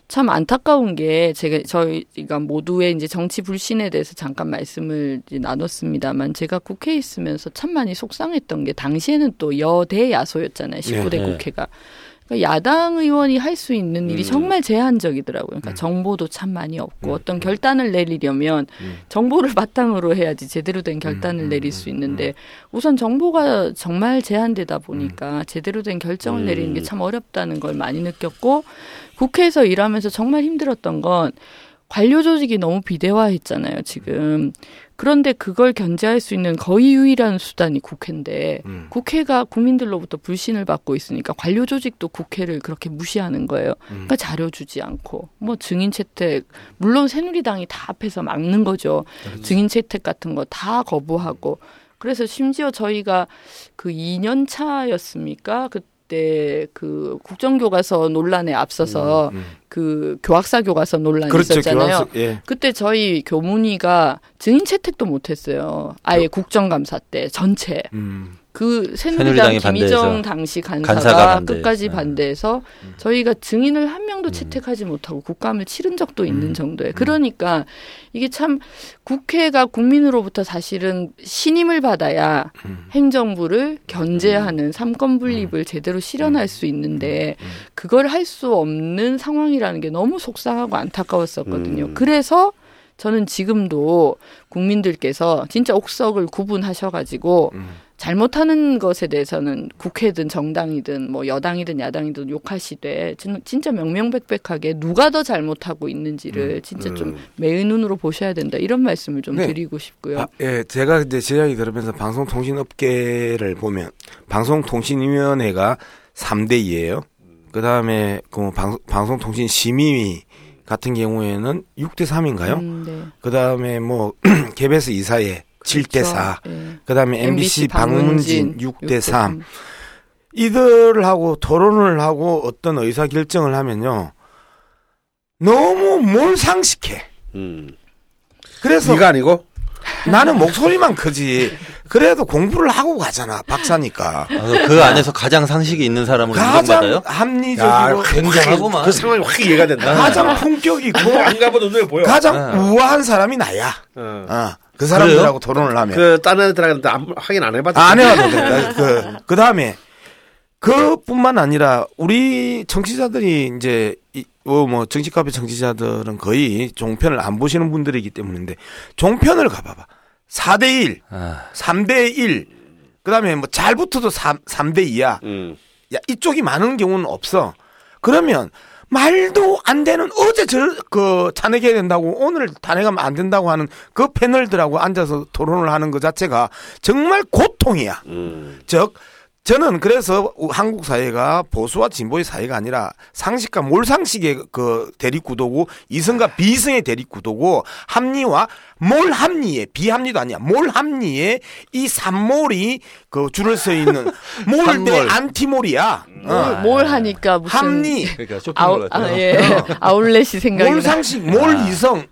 참 안타까운 게 제가 저희가 모두의 이제 정치 불신에 대해서 잠깐 말씀을 나눴습니다만 제가 국회에 있으면서 참 많이 속상했던 게 당시에는 또 여대 야소였잖아요. 19대 네, 네. 국회가. 그러니까 야당 의원이 할 수 있는 일이 음. 정말 제한적이더라고요. 그러니까 정보도 참 많이 없고 어떤 결단을 내리려면 음. 정보를 바탕으로 해야지 제대로 된 결단을 음, 내릴 음, 수 있는데 우선 정보가 정말 제한되다 보니까 제대로 된 결정을 음. 내리는 게 참 어렵다는 걸 많이 느꼈고 국회에서 일하면서 정말 힘들었던 건 관료 조직이 너무 비대화했잖아요, 지금. 그런데 그걸 견제할 수 있는 거의 유일한 수단이 국회인데 음. 국회가 국민들로부터 불신을 받고 있으니까 관료 조직도 국회를 그렇게 무시하는 거예요. 그러니까 자료 주지 않고 뭐 증인 채택 물론 새누리당이 다 앞에서 막는 거죠. 증인 채택 같은 거 다 거부하고 그래서 심지어 저희가 그 2년 차였습니까? 그때 그 국정교과서 논란에 앞서서 음. 그 교학사 교과서 논란이 그렇죠. 있었잖아요. 교환서- 예. 그때 저희 교문위가 증인 채택도 못했어요. 아예 국정감사 때 전체. 음. 그 새누리당 김희정 반대해서. 당시 간사가, 간사가 반대. 끝까지 네. 반대해서 저희가 증인을 한 명도 채택하지 못하고 국감을 치른 적도 있는 음. 정도예요. 그러니까 이게 참 국회가 국민으로부터 사실은 신임을 받아야 음. 행정부를 견제하는 삼권 분립을 제대로 실현할 수 있는데 그걸 할 수 없는 상황이 라는 게 너무 속상하고 안타까웠었거든요. 음. 그래서 저는 지금도 국민들께서 진짜 옥석을 구분하셔가지고 음. 잘못하는 것에 대해서는 국회든 정당이든 뭐 여당이든 야당이든 욕하시되 진- 진짜 명명백백하게 누가 더 잘못하고 있는지를 진짜 좀 매의 눈으로 보셔야 된다 이런 말씀을 좀 네. 드리고 싶고요. 바- 예, 제가 이제 제 이야기 들으면서 방송통신업계를 보면 방송통신위원회가 3대 2예요. 그 다음에 그 방, 방송통신 심의위 같은 경우에는 6대 3인가요? 음, 네. 그 다음에 뭐 KBS 이사회 7대 4. 그렇죠. 예. 그 다음에 MBC 방문진 6대 3. 음. 이들하고 토론을 하고 어떤 의사 결정을 하면요. 너무 몰상식해. 음. 그래서 네가 아니고 나는 목소리만 크지. 그래도 공부를 하고 가잖아. 박사니까. 아, 그 안에서 가장 상식이 있는 사람으로 가장 인정받아요? 합리적으로 굉장하구만. 그 상황이 확 이해가 된다. 가장 품격 있고 안 가봐도 눈에 보여. 가장 네. 우아한 사람이 나야. 어. 어. 그 사람들하고 토론을 하면 그 다른 애들한테 안- 확인 안 해봤다. 안 해봐도 된다. 그, 그 다음에, 그뿐만 아니라, 우리 청취자들이 이제, 이, 어, 뭐, 정치 카페 청취자들은 거의 종편을 안 보시는 분들이기 때문인데, 종편을 가봐봐. 4대 1, 아, 3대 1, 그 다음에 뭐, 잘 붙어도 3, 3대 2야. 음. 야, 이쪽이 많은 경우는 없어. 그러면, 말도 안 되는 어제 저, 그, 탄핵해야 된다고 오늘 탄핵하면 안 된다고 하는 그 패널들하고 앉아서 토론을 하는 것 자체가 정말 고통이야. 음. 즉, 저는 그래서 한국 사회가 보수와 진보의 사회가 아니라 상식과 몰상식의 그 대립구도고 이성과 비이성의 대립구도고 합리와 몰합리의 비합리도 아니야 몰합리의 이 산몰이 그 줄을 서 있는 몰 대. 안티몰이야. 뭘, 어. 뭘 하니까 무슨 합리, 그러니까 쇼핑몰 아우, 아, 거. 예. 아울렛이 생각이 나. 몰상식, 몰이성,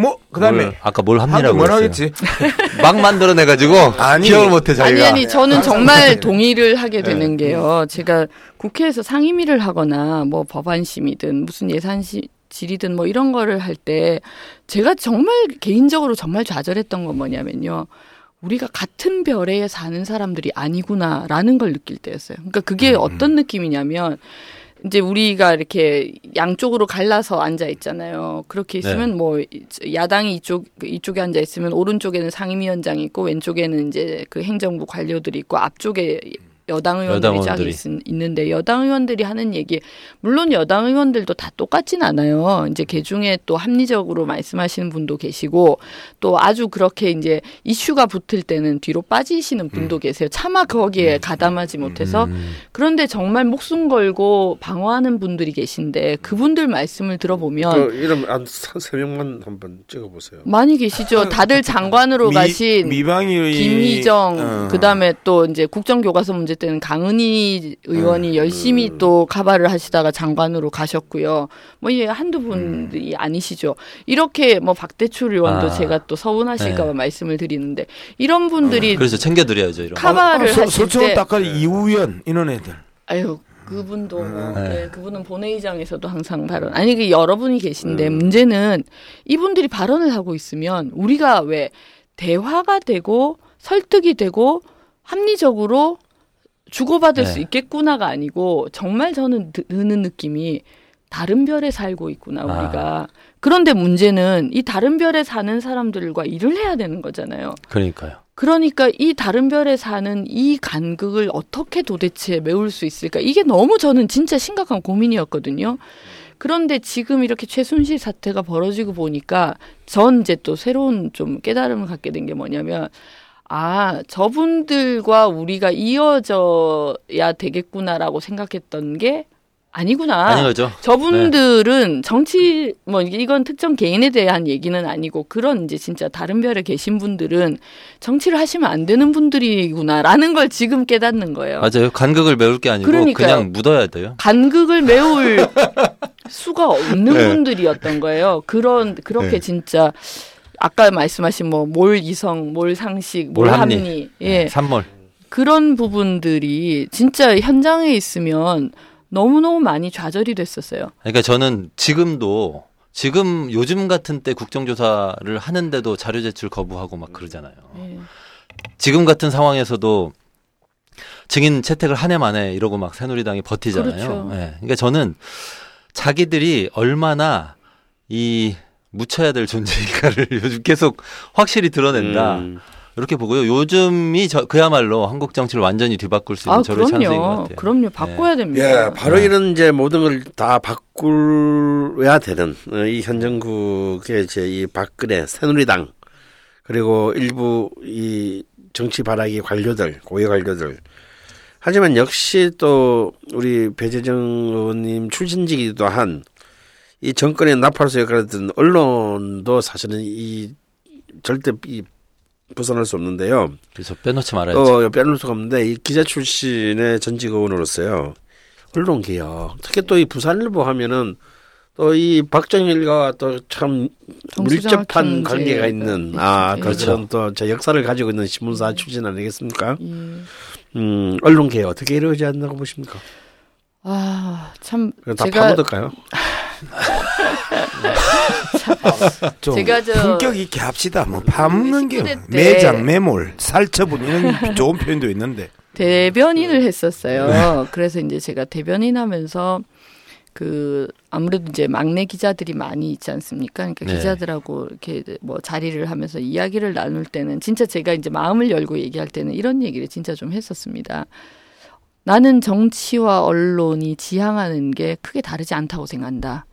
뭐 그다음에 뭘, 아까 뭘 합니라고 그랬어요? 하겠지? 막 만들어내가지고 아니. 기억을 못해 자기가. 아니 아니 저는 정말 동의를 네. 하게 되는 게요. 제가 국회에서 상임위를 하거나 뭐 법안심이든 무슨 예산시 질이든 뭐 이런 거를 할 때 제가 정말 개인적으로 정말 좌절했던 건 뭐냐면요. 우리가 같은 별에 사는 사람들이 아니구나라는 걸 느낄 때였어요. 그러니까 그게 어떤 느낌이냐면 이제 우리가 이렇게 양쪽으로 갈라서 앉아 있잖아요. 그렇게 있으면 뭐 야당이 이쪽 이쪽에 앉아 있으면 오른쪽에는 상임위원장이 있고 왼쪽에는 이제 그 행정부 관료들이 있고 앞쪽에 여당 의원들이 여당 쫙 의원들이. 있, 있는데 여당 의원들이 하는 얘기 물론 여당 의원들도 다 똑같진 않아요. 이제 그 중에 또 합리적으로 말씀하시는 분도 계시고 또 아주 그렇게 이제 이슈가 붙을 때는 뒤로 빠지시는 분도 계세요. 차마 거기에 가담하지 못해서 음. 그런데 정말 목숨 걸고 방어하는 분들이 계신데 그분들 말씀을 들어보면 그 이름 한세 명만 한번 찍어보세요. 많이 계시죠. 다들 장관으로 미- 가신 미방위 김희정 어. 그다음에 또 이제 국정교과서 문제 때는 강은희 의원이 음. 열심히 또 카바를 하시다가 장관으로 가셨고요. 뭐 이게 한두 분이 아니시죠. 이렇게 뭐 박대출 의원도 아. 제가 또 서운하실까 봐 네. 말씀을 드리는데 이런 분들이 그래서 챙겨드려야죠 이런. 거. 카바를 아, 서- 하실 때 닭가리 이우연 이런 애들. 아유 그분도 뭐, 네. 네, 그분은 본회의장에서도 항상 발언 아니 그 여러분이 계신데 음. 문제는 이분들이 발언을 하고 있으면 우리가 왜 대화가 되고 설득이 되고 합리적으로 주고받을 네. 수 있겠구나가 아니고 정말 저는 드- 드는 느낌이 다른 별에 살고 있구나 아. 우리가 그런데 문제는 이 다른 별에 사는 사람들과 일을 해야 되는 거잖아요. 그러니까요. 그러니까 이 다른 별에 사는 이 간극을 어떻게 도대체 메울 수 있을까? 이게 너무 저는 진짜 심각한 고민이었거든요. 그런데 지금 이렇게 최순실 사태가 벌어지고 보니까 전 이제 또 새로운 좀 깨달음을 갖게 된 게 뭐냐면 아, 저분들과 우리가 이어져야 되겠구나라고 생각했던 게 아니구나. 아닌 거죠. 저분들은 정치 뭐 이건 특정 개인에 대한 얘기는 아니고 그런 이제 진짜 다른 별에 계신 분들은 정치를 하시면 안 되는 분들이구나라는 걸 지금 깨닫는 거예요. 맞아요. 간극을 메울 게 아니고 그러니까요. 그냥 묻어야 돼요. 간극을 메울 수가 없는 네. 분들이었던 거예요. 그런 그렇게 네. 진짜 아까 말씀하신 뭐 몰 이성, 몰 상식, 몰 몰 합리. 합리, 예, 산몰. 그런 부분들이 진짜 현장에 있으면 너무너무 많이 좌절이 됐었어요. 그러니까 저는 지금도 지금 요즘 같은 때 국정조사를 하는데도 자료 제출 거부하고 막 그러잖아요. 예. 지금 같은 상황에서도 증인 채택을 한 해 만에 이러고 막 새누리당이 버티잖아요. 그렇죠. 예. 그러니까 저는 자기들이 얼마나 이 묻혀야 될 존재인가를 요즘 계속 확실히 드러낸다. 음. 이렇게 보고요. 요즘이 저, 그야말로 한국 정치를 완전히 뒤바꿀 수 있는 아, 저를 찬스인 것 그럼요. 같아요. 그럼요. 바꿔야 됩니다. 예, 바로 네. 이런 이제 모든 걸 다 바꾸어야 되는 어, 이현 정국의 이제 이 박근혜 새누리당 그리고 일부 이 정치 발악이 관료들 고위 관료들 하지만 역시 또 우리 배재정 의원님 출신지기도 한 이 정권의 나팔수 역할을 했던 언론도 사실은 이 절대 이 벗어날 수 없는데요. 그래서 빼놓지 말아야죠. 어, 빼놓을 수가 없는데 이 기자 출신의 전직 의원으로서요. 언론 개혁. 특히 또 이 부산일보 하면은 또 이 박정일과 또 참 밀접한. 관계가 있는 아, 또 그렇죠. 그런 또저 역사를 가지고 있는 신문사 출신 아니겠습니까? 예. 음, 언론 개혁 어떻게 이루어지지 않나고 보십니까? 아, 참 다 제가 파묻을까요? 좀 제가 저- 품격 있게 합시다. 뭐 파묻는 게 19대 때- 매장, 매몰, 살처분 이런 좋은 표현도 있는데 대변인을 했었어요. 그래서 이제 제가 대변인 하면서 그 아무래도 이제 막내 기자들이 많이 있지 않습니까? 그러니까 네. 기자들하고 이렇게 뭐 자리를 하면서 이야기를 나눌 때는 진짜 제가 이제 마음을 열고 얘기할 때는 이런 얘기를 진짜 좀 했었습니다. 나는 정치와 언론이 지향하는 게 크게 다르지 않다고 생각한다.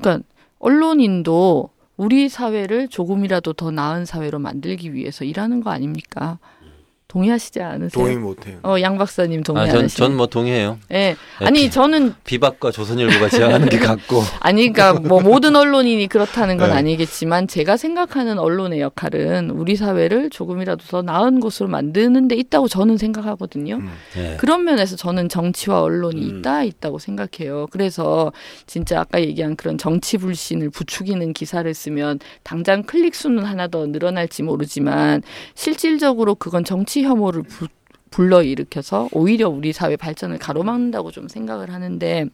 그러니까 언론인도 우리 사회를 조금이라도 더 나은 사회로 만들기 위해서 일하는 거 아닙니까? 동의하시지 않으세요? 동의 못해요. 어, 양 박사님 아, 동의하시는. 전, 전 뭐 동의해요. 예. 아니 저는 비박과 조선일보가 지향하는 게 같고. 아니 그러니까 뭐 모든 언론인이 그렇다는 건 네. 아니겠지만 제가 생각하는 언론의 역할은 우리 사회를 조금이라도 더 나은 곳으로 만드는 데 있다고 저는 생각하거든요. 음. 예. 그런 면에서 저는 정치와 언론이 음. 있다 있다고 생각해요. 그래서 진짜 아까 얘기한 그런 정치 불신을 부추기는 기사를 쓰면 당장 클릭 수는 하나 더 늘어날지 모르지만 실질적으로 그건 정치 혐오를 부, 불러 일으켜서 오히려 우리 사회 발전을 가로막는다고 좀 생각을 하는데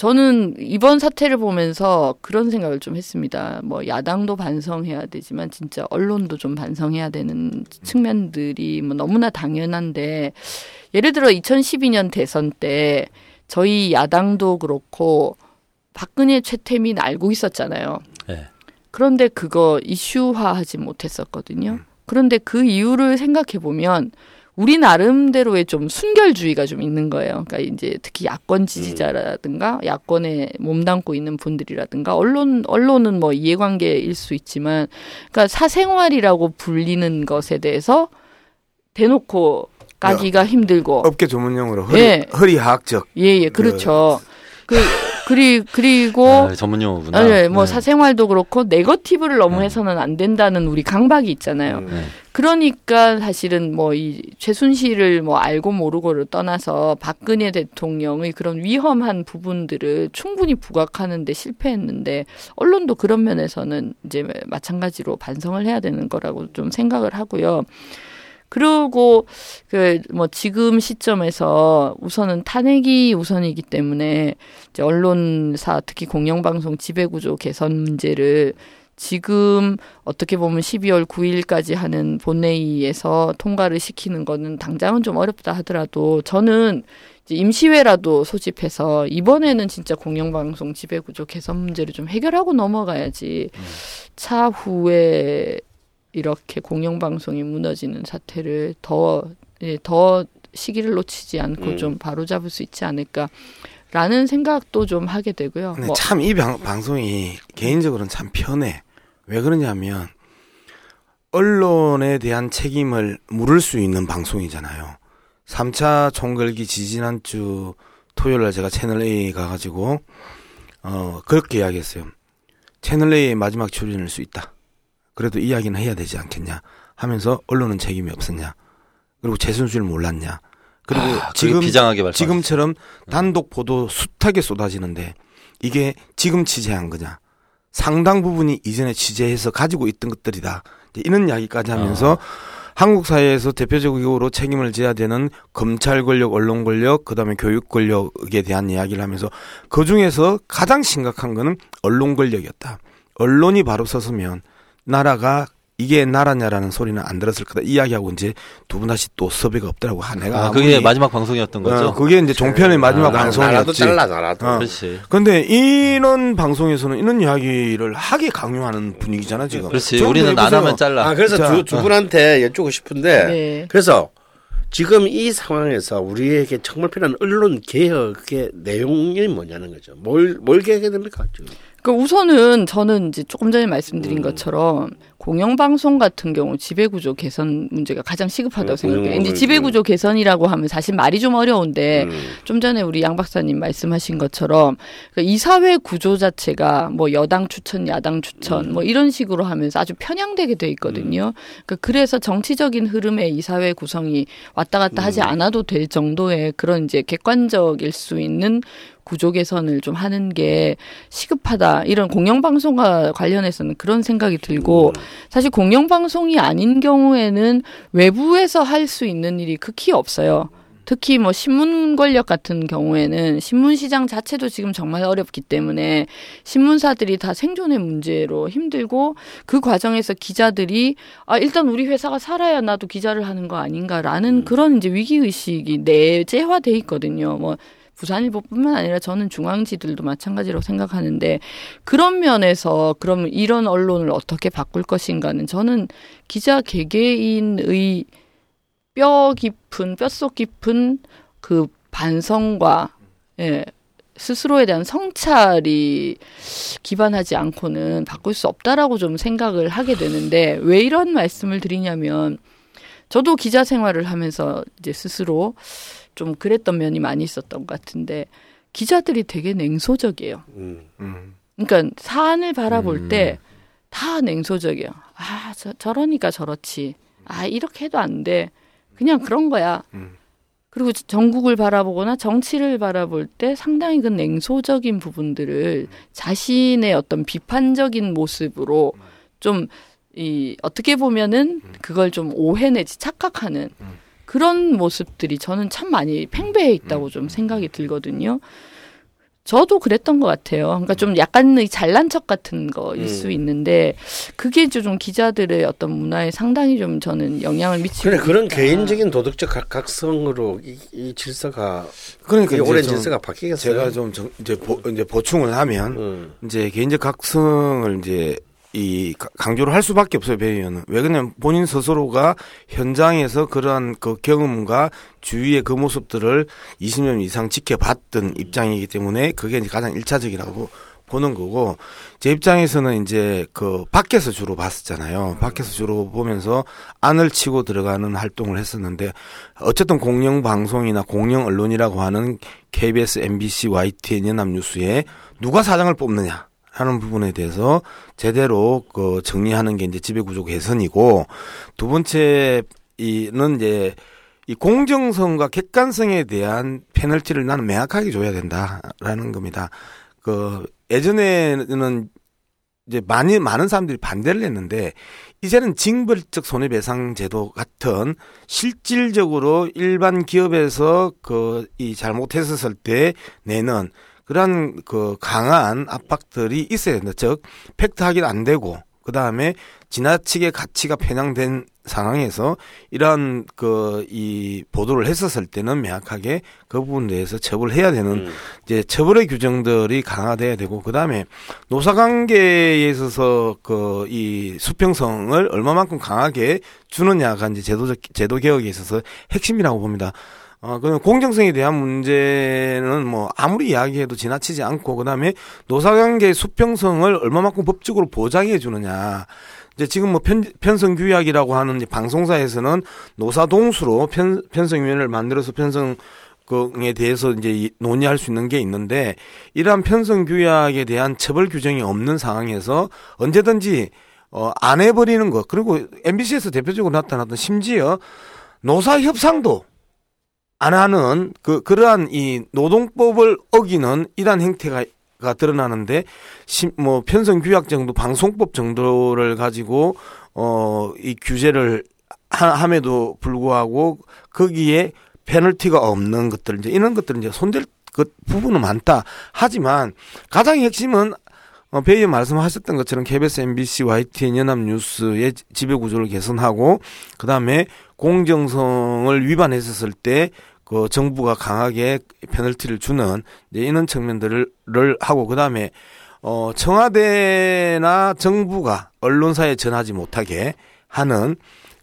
저는 이번 사태를 보면서 그런 생각을 좀 했습니다. 뭐 야당도 반성해야 되지만 진짜 언론도 좀 반성해야 되는 측면들이 뭐 너무나 당연한데 예를 들어 2012년 대선 때 저희 야당도 그렇고 박근혜 최태민 알고 있었잖아요. 예. 그런데 그거 이슈화하지 못했었거든요. 그런데 그 이유를 생각해 보면 우리 나름대로의 좀 순결주의가 좀 있는 거예요. 그러니까 이제 특히 야권 지지자라든가 야권에 몸담고 있는 분들이라든가 언론 언론은 뭐 이해관계일 수 있지만 그러니까 사생활이라고 불리는 것에 대해서 대놓고 까기가 힘들고 업계 조문용어로 허리, 예. 허리하학적 예예 그렇죠. 그 그리 그리고 아, 전문 용어구나. 아니 뭐 네. 사생활도 그렇고 네거티브를 너무 네. 해서는 안 된다는 우리 강박이 있잖아요. 네. 그러니까 사실은 뭐 이 최순실을 뭐 알고 모르고를 떠나서 박근혜 대통령의 그런 위험한 부분들을 충분히 부각하는데 실패했는데 언론도 그런 면에서는 이제 마찬가지로 반성을 해야 되는 거라고 좀 생각을 하고요. 그리고 그 뭐 지금 시점에서 우선은 탄핵이 우선이기 때문에 이제 언론사 특히 공영방송 지배구조 개선 문제를 지금 어떻게 보면 12월 9일까지 하는 본회의에서 통과를 시키는 거는 당장은 좀 어렵다 하더라도 저는 임시회라도 소집해서 이번에는 진짜 공영방송 지배구조 개선 문제를 좀 해결하고 넘어가야지 차후에 이렇게 공영방송이 무너지는 사태를 더, 예, 더 시기를 놓치지 않고 음. 좀 바로잡을 수 있지 않을까라는 생각도 좀 하게 되고요. 뭐, 참이 방송이 개인적으로는 참 편해. 왜 그러냐면 언론에 대한 책임을 물을 수 있는 방송이잖아요. 3차 총궐기 지지난주 토요일 날 제가 채널 A 가가지고 어 그렇게 이야기했어요. 채널 A의 마지막 출연일 수 있다. 그래도 이야기는 해야 되지 않겠냐 하면서 언론은 책임이 없었냐. 그리고 최순실 몰랐냐. 그리고 아, 지금. 지금처럼 단독 보도 숱하게 쏟아지는데 이게 지금 취재한 거냐? 상당 부분이 이전에 취재해서 가지고 있던 것들이다. 이런 이야기까지 하면서 한국 사회에서 대표적으로 책임을 져야 되는 검찰 권력, 언론 권력, 그다음에 교육 권력에 대한 이야기를 하면서 그 중에서 가장 심각한 거는 언론 권력이었다. 언론이 바로 섰으면 나라가 이게 나라냐라는 소리는 안 들었을 거다. 이야기하고 이제 두 분 다시 또 섭외가 없더라고. 아, 내가 아, 그게 마지막 방송이었던 거죠. 어, 그게 이제 종편의 마지막 아, 나라도 방송이었지. 잘라 나라도. 어. 그렇지. 근데 이런 방송에서는 이런 이야기를 하게 강요하는 분위기잖아 지금. 그렇지. 좀 우리는 안. 하면 잘라. 아 그래서 자, 두, 두 어. 분한테 여쭙고 싶은데 네. 그래서 지금 이 상황에서 우리에게 정말 필요한 언론 개혁의 내용이 뭐냐는 거죠. 뭘, 뭘 개혁해야 됩니까? 지금? 그 우선은 저는 이제 조금 전에 말씀드린 음. 것처럼 공영방송 같은 경우 지배구조 개선 문제가 가장 시급하다고 음, 생각해요. 이제 지배구조 개선이라고 하면 사실 말이 좀 어려운데 음. 좀 전에 우리 양 박사님 말씀하신 것처럼 그 이사회 구조 자체가 뭐 여당 추천, 야당 추천 뭐 이런 식으로 하면서 아주 편향되게 돼 있거든요. 그러니까 그래서 정치적인 흐름에 이사회 구성이 왔다 갔다 하지 않아도 될 정도의 그런 이제 객관적일 수 있는 구조 개선을 좀 하는 게 시급하다. 이런 공영방송과 관련해서는 그런 생각이 들고 사실 공영방송이 아닌 경우에는 외부에서 할 수 있는 일이 극히 없어요. 특히 뭐 신문 권력 같은 경우에는 신문 시장 자체도 지금 정말 어렵기 때문에 신문사들이 다 생존의 문제로 힘들고 그 과정에서 기자들이 아 일단 우리 회사가 살아야 나도 기자를 하는 거 아닌가라는 그런 이제 위기 의식이 내재화돼 있거든요. 뭐 부산일보뿐만 아니라 저는 중앙지들도 마찬가지라고 생각하는데 그런 면에서 그럼 이런 언론을 어떻게 바꿀 것인가는 저는 기자 개개인의 뼈 깊은 뼛속 깊은 그 반성과 예, 스스로에 대한 성찰이 기반하지 않고는 바꿀 수 없다라고 좀 생각을 하게 되는데 왜 이런 말씀을 드리냐면 저도 기자 생활을 하면서 이제 스스로 좀 그랬던 면이 많이 있었던 것 같은데 기자들이 되게 냉소적이에요. 음. 음. 그러니까 사안을 바라볼 음. 때다 냉소적이에요. 아, 저, 저러니까 저렇지. 아, 이렇게 해도 안 돼. 그냥 그런 거야. 음. 그리고 전국을 바라보거나 정치를 바라볼 때 상당히 그 냉소적인 부분들을 자신의 어떤 비판적인 모습으로 좀 이 어떻게 보면은 그걸 좀 오해 내지 착각하는 그런 모습들이 저는 참 많이 팽배해 있다고 좀 생각이 들거든요. 저도 그랬던 것 같아요. 그러니까 좀 약간의 잘난 척 같은 거일 수 음. 있는데 그게 좀 기자들의 어떤 문화에 상당히 좀 저는 영향을 미치고 그래 그런 있다. 개인적인 도덕적 각- 각성으로 이, 이 질서가 그러니까 이 이제 오랜 좀 질서가 바뀌겠어요. 제가 좀 정- 이제 보, 이제 보충을 하면 음. 이제 개인적 각성을 이제 이 가- 강조를 할 수밖에 없어요 배 의원은 왜 그러냐면 본인 스스로가 현장에서 그러한 그 경험과 주위의 그 모습들을 20년 이상 지켜봤던 입장이기 때문에 그게 이제 가장 일차적이라고 보는 거고 제 입장에서는 이제 그 밖에서 주로 봤었잖아요. 밖에서 주로 보면서 안을 치고 들어가는 활동을 했었는데 어쨌든 공영 방송이나 공영 언론이라고 하는 KBS, MBC, YTN 연합뉴스에 누가 사장을 뽑느냐 하는 부분에 대해서 제대로 그 정리하는 게 이제 지배구조 개선이고 두 번째 이는 이제 이 공정성과 객관성에 대한 페널티를 나는 명확하게 줘야 된다라는 겁니다. 그 예전에는 이제 많이 많은 사람들이 반대를 했는데 이제는 징벌적 손해배상 제도 같은 실질적으로 일반 기업에서 그 이 잘못했었을 때 내는 그러한 그 강한 압박들이 있어야 된다. 즉 팩트 확인 안 되고 그 다음에 지나치게 가치가 편향된 상황에서 이러한 그이 보도를 했었을 때는 명확하게 그 부분에 대해서 처벌을 해야 되는 음. 이제 처벌의 규정들이 강화돼야 되고 그 다음에 노사 관계에 있어서 그 이 수평성을 얼마만큼 강하게 주느냐가 이제 제도적 제도 개혁에 있어서 핵심이라고 봅니다. 어, 그 공정성에 대한 문제는 뭐 아무리 이야기해도 지나치지 않고 그다음에 노사관계의 수평성을 얼마만큼 법적으로 보장해 주느냐. 이제 지금 뭐 편, 편성 규약이라고 하는 이제 방송사에서는 노사 동수로 편, 편성위원회를 만들어서 편성 그에 대해서 이제 이- 논의할 수 있는 게 있는데 이러한 편성 규약에 대한 처벌 규정이 없는 상황에서 언제든지 어, 안 해버리는 것 그리고 MBC에서 대표적으로 나타났던 심지어 노사 협상도 안 하는 그 그러한 이 노동법을 어기는 이러한 행태가 가 드러나는데 심, 뭐 편성 규약 정도 방송법 정도를 가지고 어 이 규제를 하- 함에도 불구하고 거기에 페널티가 없는 것들 이제 이런 것들은 이제 손댈 것 부분은 많다. 하지만 가장 핵심은 어, 배에 말씀하셨던 것처럼 KBS, MBC, YTN, 연합뉴스의 지배 구조를 개선하고 그 다음에 공정성을 위반했었을 때 그 정부가 강하게 페널티를 주는 이런 측면들을 를 하고 그 다음에 어 청와대나 정부가 언론사에 전하지 못하게 하는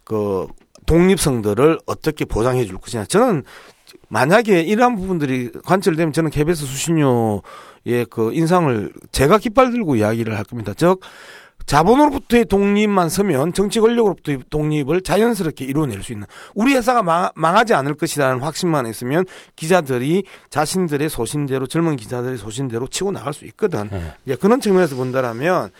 그 독립성들을 어떻게 보장해 줄 것이냐. 저는 만약에 이러한 부분들이 관철되면 저는 KBS 수신료의 그 인상을 제가 깃발 들고 이야기를 할 겁니다. 즉 자본으로부터의 독립만 서면 정치 권력으로부터의 독립을 자연스럽게 이루어낼 수 있는 우리 회사가 망, 망하지 않을 것이라는 확신만 있으면 기자들이 자신들의 소신대로 젊은 기자들의 소신대로 치고 나갈 수 있거든. 네. 이제 그런 측면에서 본다라면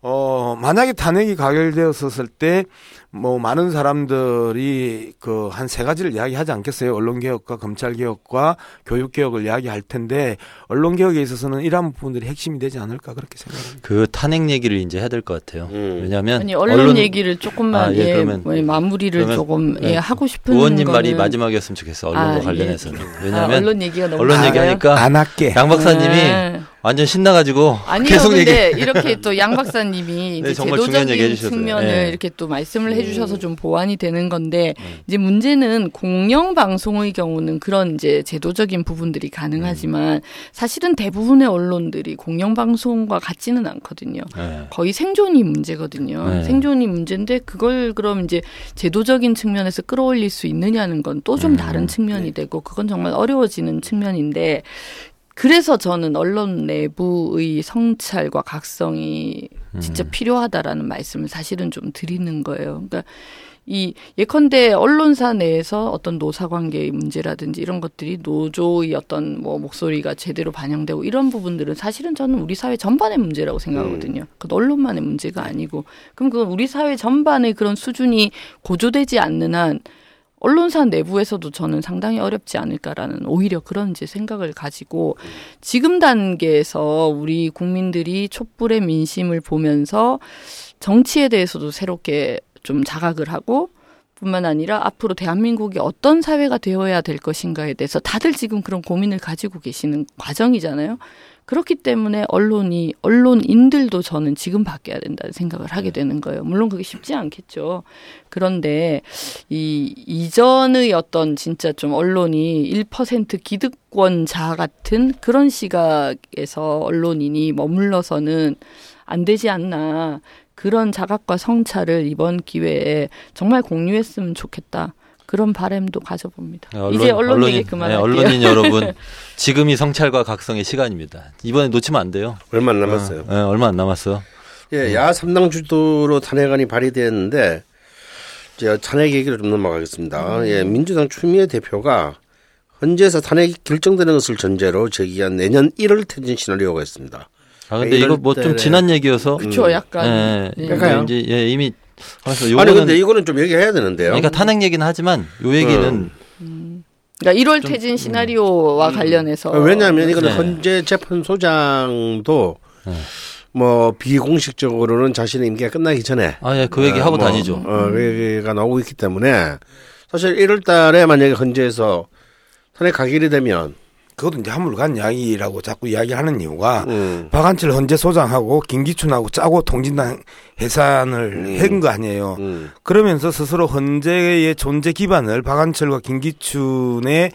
어 만약에 탄핵이 가결되었을 때 뭐 많은 사람들이 그 한 세 가지를 이야기하지 않겠어요. 언론 개혁과 검찰 개혁과 교육 개혁을 이야기할 텐데 언론 개혁에 있어서는 이러한 부분들이 핵심이 되지 않을까 그렇게 생각합니다. 그 탄핵 얘기를 이제 해야 될 것 같아요. 음. 왜냐하면 아니 언론, 얘기를 조금만 아, 예, 예, 그러면- 뭐, 마무리를 그러면- 조금 예, 네. 하고 싶은 의원님 말이 거는- 마지막이었으면 좋겠어. 언론과 아, 관련해서는. 예. 왜냐하면 아, 언론 얘기가 너무 언론? 얘기하니까 안 할게. 양 박사님이 네. 완전 신나가지고 아니요, 계속 얘기. 근데 이렇게 또 양 박사님이 네, 제도적인. 측면을 네. 이렇게 또 말씀을 음. 해주셔서 좀 보완이 되는 건데 음. 이제 문제는 공영 방송의 경우는 그런 이제 제도적인 부분들이 음. 가능하지만 사실은 대부분의 언론들이 공영 방송과 같지는 않거든요. 네. 거의 생존이 문제거든요. 네. 생존이 문제인데 그걸 그럼 이제 제도적인 측면에서 끌어올릴 수 있느냐는 건 또좀 음, 다른 측면이 되고 그건 정말 어려워지는 측면인데 그래서 저는 언론 내부의 성찰과 각성이 진짜 음. 필요하다라는 말씀을 사실은 좀 드리는 거예요. 그러니까 이 예컨대 언론사 내에서 어떤 노사 관계의 문제라든지 이런 것들이 노조의 어떤 뭐 목소리가 제대로 반영되고 이런 부분들은 사실은 저는 우리 사회 전반의 문제라고 생각하거든요. 그 언론만의 문제가 아니고 그럼 그건 우리 사회 전반의 그런 수준이 고조되지 않는 한 언론사 내부에서도 저는 상당히 어렵지 않을까라는 오히려 그런 이제 생각을 가지고 지금 단계에서 우리 국민들이 촛불의 민심을 보면서 정치에 대해서도 새롭게 좀 자각을 하고 뿐만 아니라 앞으로 대한민국이 어떤 사회가 되어야 될 것인가에 대해서 다들 지금 그런 고민을 가지고 계시는 과정이잖아요. 그렇기 때문에 언론이 언론인들도 저는 지금 바뀌어야 된다는 생각을 하게 되는 거예요. 물론 그게 쉽지 않겠죠. 그런데 이 이전의 어떤 진짜 좀 언론이 1% 기득권자 같은 그런 시각에서 언론인이 머물러서는 안 되지 않나. 그런 자각과 성찰을 이번 기회에 정말 공유했으면 좋겠다. 그런 바람도 가져봅니다. 네, 이제 언론 언론인, 얘기 그만할게요. 네, 언론인 여러분, 지금이 성찰과 각성의 시간입니다. 이번에 놓치면 안 돼요. 얼마 안 남았어요. 어, 네, 얼마 안 남았어. 예, 야 3당 주도로 탄핵안이 발의됐는데 이제 탄핵 얘기를 좀 넘어가겠습니다. 예, 민주당 추미애 대표가 헌재에서 탄핵이 결정되는 것을 전제로 제기한 내년 1월 퇴진 시나리오가 있습니다. 아 근데 이럴 이거 뭐 좀 지난 얘기여서. 그쵸, 약간. 예, 네. 그러니까요. 이제 예, 이미 그래서 아니 요거는 근데 이거는 좀 얘기해야 되는데요. 그러니까 탄핵 얘기는 하지만 요 얘기는 음. 그러니까 1월 퇴진 시나리오와 관련해서 어, 왜냐하면 이거는 네. 헌재 재판 소장도 네. 뭐 비공식적으로는 자신의 임기가 끝나기 전에 아예그 얘기 하고 뭐, 다니죠. 어, 그 얘기가 나오고 있기 때문에 사실 1월 달에 만약에 헌재에서 탄핵 가결이 되면 그것도 이제 한물간 이야기라고 자꾸 이야기하는 이유가 음, 박한철 헌재 소장하고 김기춘하고 짜고 통진당 해산을 한 거 아니에요. 음. 그러면서 스스로 헌재의 존재 기반을 박한철과 김기춘의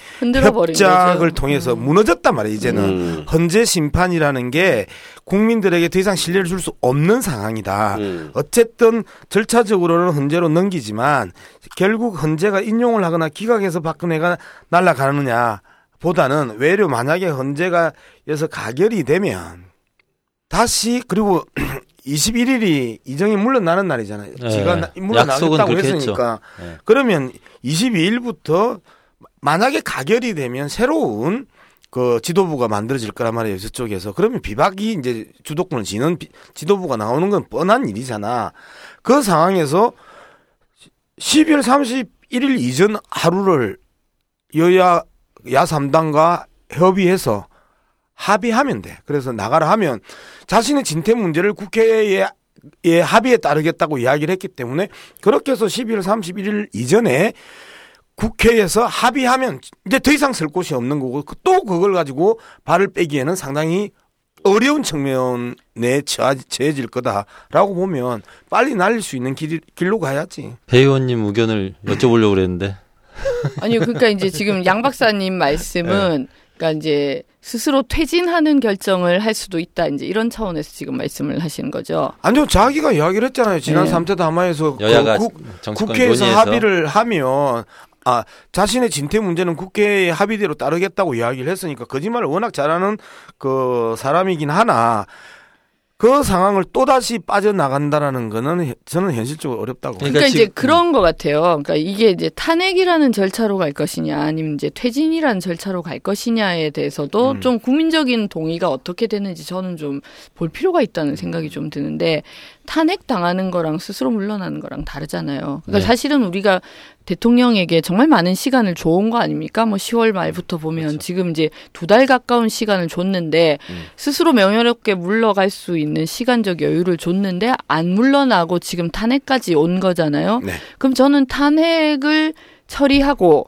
협작을. 통해서 무너졌단 말이에요. 이제는 음. 헌재 심판이라는 게 국민들에게 더 이상 신뢰를 줄 수 없는 상황이다. 음. 어쨌든 절차적으로는 헌재로 넘기지만 결국 헌재가 인용을 하거나 기각해서 박근혜가 날아가느냐 보다는 외려 만약에 헌재가 여서 가결이 되면 다시 그리고 21일이 이정이 물러나는 날이잖아요. 네. 지가 물러나겠다고 했으니까 네. 그러면 22일부터 만약에 가결이 되면 새로운 그 지도부가 만들어질 거란 말이에요. 저쪽에서. 그러면 비박이 이제 주도권을 지는 비- 지도부가 나오는 건 뻔한 일이잖아. 그 상황에서 12월 31일 이전 하루를 여야 야 3당과 협의해서 합의하면 돼. 그래서 나가라 하면 자신의 진퇴 문제를 국회에 예, 합의에 따르겠다고 이야기를 했기 때문에 그렇게 해서 12월 31일 이전에 국회에서 합의하면 이제 더 이상 쓸 곳이 없는 거고 그또 그걸 가지고 발을 빼기에는 상당히 어려운 측면에 처해질 거다라고 보면 빨리 날릴 수 있는 길, 길로 가야지. 배 의원님 의견을 여쭤보려고 그랬는데 아니요, 그러니까 이제 지금 양 박사님 말씀은 그러니까 이제 스스로 퇴진하는 결정을 할 수도 있다. 이제 이런 차원에서 지금 말씀을 하시는 거죠. 아니요, 자기가 이야기를 했잖아요. 지난 네. 삼 3태 담화에서 그 국, 국회에서 논의해서 합의를 하면 아 자신의 진퇴 문제는 국회의 합의대로 따르겠다고 이야기를 했으니까 거짓말을 워낙 잘하는 그 사람이긴 하나 그 상황을 또 다시 빠져나간다라는 거는 해- 저는 현실적으로 어렵다고. 그러니까 그러니까, 이제 그런 것 같아요. 그러니까 이게 이제 탄핵이라는 절차로 갈 것이냐, 아니면 이제 퇴진이라는 절차로 갈 것이냐에 대해서도 음. 좀 국민적인 동의가 어떻게 되는지 저는 좀 볼 필요가 있다는 생각이 좀 드는데 탄핵 당하는 거랑 스스로 물러나는 거랑 다르잖아요. 그러니까 네. 사실은 우리가 대통령에게 정말 많은 시간을 줘온 거 아닙니까? 뭐 10월 말부터 보면 그렇죠. 지금 이제 두 달 가까운 시간을 줬는데 음. 스스로 명예롭게 물러갈 수 있는 시간적 여유를 줬는데 안 물러나고 지금 탄핵까지 온 거잖아요. 네. 그럼 저는 탄핵을 처리하고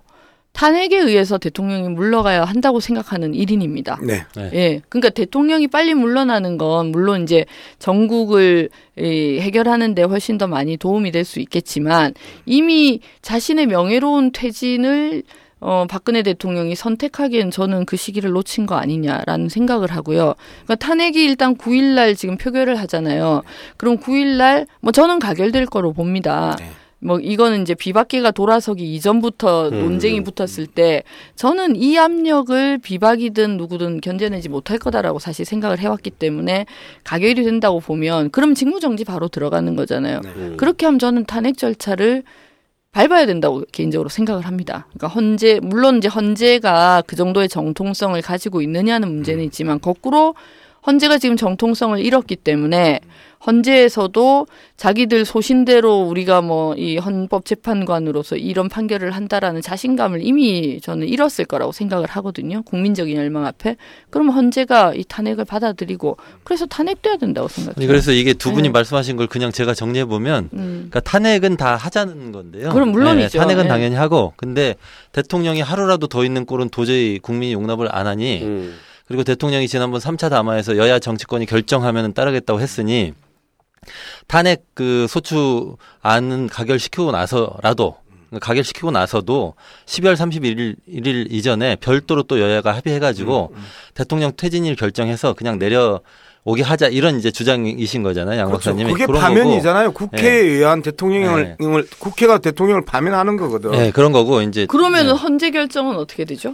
탄핵에 의해서 대통령이 물러가야 한다고 생각하는 일인입니다. 네. 네. 예. 그러니까 대통령이 빨리 물러나는 건 물론 이제 전국을 이, 해결하는데 훨씬 더 많이 도움이 될 수 있겠지만 이미 자신의 명예로운 퇴진을 어, 박근혜 대통령이 선택하기엔 저는 그 시기를 놓친 거 아니냐라는 생각을 하고요. 그러니까 탄핵이 일단 9일날 지금 표결을 하잖아요. 그럼 9일날 뭐 저는 가결될 거로 봅니다. 네. 뭐 이거는 이제 비박계가 돌아서기 이전부터 음. 논쟁이 붙었을 때 저는 이 압력을 비박이든 누구든 견뎌내지 못할 거다라고 사실 생각을 해왔기 때문에 가결이 된다고 보면 그럼 직무정지 바로 들어가는 거잖아요. 음. 그렇게 하면 저는 탄핵 절차를 밟아야 된다고 개인적으로 생각을 합니다. 그러니까 헌재 물론 이제 헌재가 그 정도의 정통성을 가지고 있느냐는 문제는 있지만 거꾸로 헌재가 지금 정통성을 잃었기 때문에 헌재에서도 자기들 소신대로 우리가 뭐 이 헌법재판관으로서 이런 판결을 한다라는 자신감을 이미 저는 잃었을 거라고 생각을 하거든요. 국민적인 열망 앞에. 그러면 헌재가 이 탄핵을 받아들이고 그래서 탄핵돼야 된다고 생각해요. 그래서 이게 두 분이 네. 말씀하신 걸 그냥 제가 정리해 보면 음. 그러니까 탄핵은 다 하자는 건데요. 그럼 물론이죠. 네, 탄핵은 네. 당연히 하고 근데 대통령이 하루라도 더 있는 꼴은 도저히 국민이 용납을 안 하니 음. 그리고 대통령이 지난번 3차 담화에서 여야 정치권이 결정하면 따르겠다고 했으니 탄핵 그 소추안은 가결시키고 나서라도 가결시키고 나서도 12월 31일 일 이전에 별도로 또 여야가 합의해가지고 대통령 퇴진일 결정해서 그냥 내려 오게 하자 이런 이제 주장이신 거잖아요, 양 그렇죠. 박사님이. 그게 그런 파면이잖아요. 국회에 의한 대통령을 네. 을 국회가 대통령을 파면하는 거거든. 네, 그런 거고 이제 그러면은 네. 헌재 결정은 어떻게 되죠?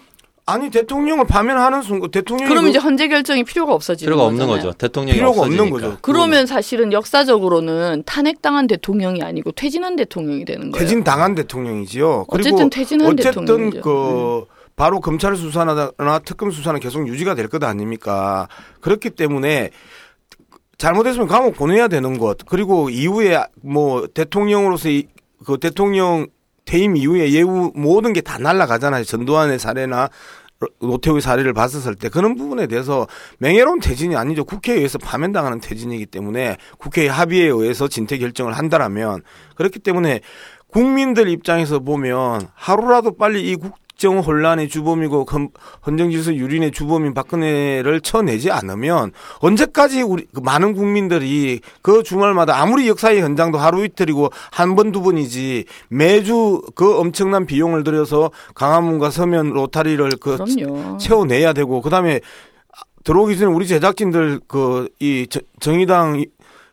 아니 대통령을 파면하는 순간 대통령이 그러면 그- 이제 헌재 결정이 필요가 없어지는 필요가 없는 거잖아요. 거죠. 대통령이 필요가 없는 없어지니까. 거죠. 그러면 사실은 역사적으로는 탄핵당한 대통령이 아니고 퇴진한 대통령이 되는 거예요. 퇴진 당한 대통령이지요. 어쨌든 퇴진한 어쨌든 대통령이죠. 네. 그 바로 검찰 수사나 특검 수사는 계속 유지가 될 것 아닙니까? 그렇기 때문에 잘못했으면 감옥 보내야 되는 것 그리고 이후에 뭐 대통령으로서 이, 그 대통령 퇴임 이후에 예우 모든 게 다 날라가잖아요. 전두환의 사례나 노태우의 사례를 봤었을 때 그런 부분에 대해서 명예로운 퇴진이 아니죠. 국회에 의해서 파면당하는 퇴진이기 때문에 국회의 합의에 의해서 진퇴 결정을 한다라면 그렇기 때문에 국민들 입장에서 보면 하루라도 빨리 이 국정 혼란의 주범이고 헌- 헌정질서 유린의 주범인 박근혜를 쳐내지 않으면 언제까지 우리 그 많은 국민들이 그 주말마다 아무리 역사의 현장도 하루 이틀이고 한 번 두 번이지 매주 그 엄청난 비용을 들여서 강화문과 서면 로타리를 그 그럼요. 채워내야 되고 그다음에 들어오기 전에 우리 제작진들 그 이 정의당 이-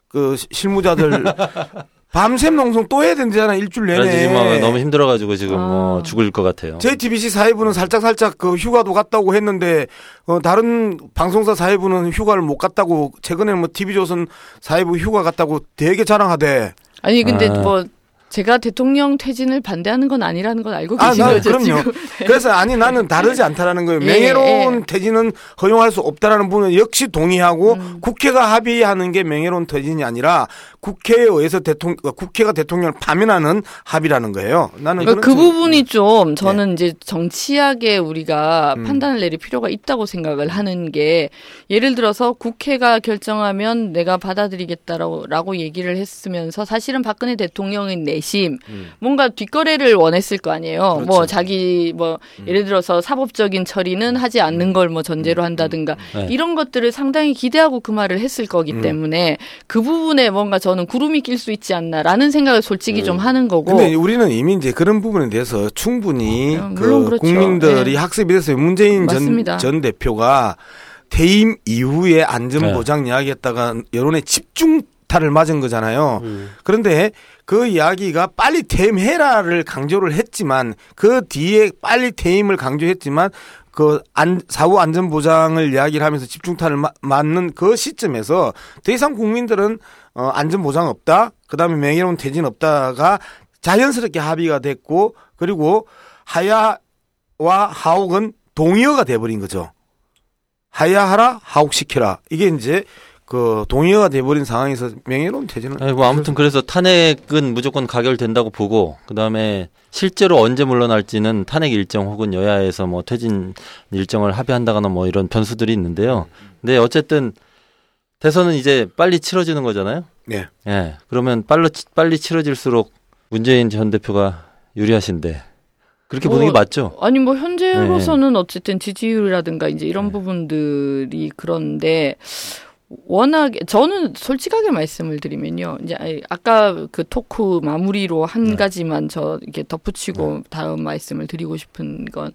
그 실무자들 밤샘 농성 또 해야 된다잖아 일주일 그래서 지금 뭐 내내. 너무 힘들어가지고 지금 아. 뭐 죽을 것 같아요. JTBC 사회부는 살짝 살짝 그 휴가도 갔다고 했는데 어 다른 방송사 사회부는 휴가를 못 갔다고 최근에 뭐 TV조선 사회부 휴가 갔다고 되게 자랑하대. 아니 근데 아. 뭐 제가 대통령 퇴진을 반대하는 건 아니라는 건 알고 아, 나, 거죠 그럼요. 지금. 그래서 아니 나는 다르지 않다라는 거예요. 예, 명예로운 예. 퇴진은 허용할 수 없다라는 부분은 역시 동의하고 음. 국회가 합의하는 게 명예로운 퇴진이 아니라 국회에 의해서 대통령 국회가 대통령을 파면하는 합의라는 거예요. 나는 그러니까 그 예. 부분이 좀 저는 이제 정치하게 우리가 음. 판단을 내릴 필요가 있다고 생각을 하는 게 예를 들어서 국회가 결정하면 내가 받아들이겠다라고 라고 얘기를 했으면서 사실은 박근혜 대통령의 내심 음. 뭔가 뒷거래를 원했을 거 아니에요. 그렇죠. 음. 뭐 자기 뭐 예를 들어서 사법적인 처리는 하지 않는 걸 뭐 전제로 한다든가 네. 이런 것들을 상당히 기대하고 그 말을 했을 거기 음. 때문에 그 부분에 뭔가 저는 구름이 낄 수 있지 않나라는 생각을 솔직히 좀 하는 거고. 음. 근데 우리는 이미 이제 그런 부분에 대해서 충분히 어, 물론 그 그렇죠. 국민들이 네. 학습이 됐어요. 문재인 전, 맞습니다. 전 대표가 퇴임 이후에 안전보장 이야기했다가 여론의 집중 타를 맞은 거잖아요. 그런데 그 이야기가 빨리 퇴임해라를 강조를 했지만 그 뒤에 빨리 퇴임을 강조했지만 그 안, 사후 안전 보장을 이야기를 하면서 집중타를 마- 맞는 그 시점에서 더 이상 국민들은 어, 안전 보장 없다. 그 다음에 명예로운 퇴진 없다가 자연스럽게 합의가 됐고 그리고 하야와 하옥은 동의어가 돼버린 거죠. 하야하라 하옥시켜라. 이게 이제 그 동의어가 돼버린 상황에서 명예로운 퇴진은 아니, 뭐 아무튼 그래서 탄핵은 무조건 가결된다고 보고 그 다음에 실제로 언제 물러날지는 탄핵 일정 혹은 여야에서 뭐 퇴진 일정을 합의한다거나 뭐 이런 변수들이 있는데요. 근데 어쨌든 대선은 이제 빨리 치러지는 거잖아요. 네. 예. 그러면 빨리 빨리 치러질수록 문재인 전 대표가 유리하신데 그렇게 보는 게 뭐, 맞죠? 아니 뭐 현재로서는 어쨌든 지지율이라든가 이제 이런 부분들이 그런데 워낙에 저는 솔직하게 말씀을 드리면요. 이제 아까 그 토크 마무리로 한 가지만 저 이렇게 덧붙이고 다음 말씀을 드리고 싶은 건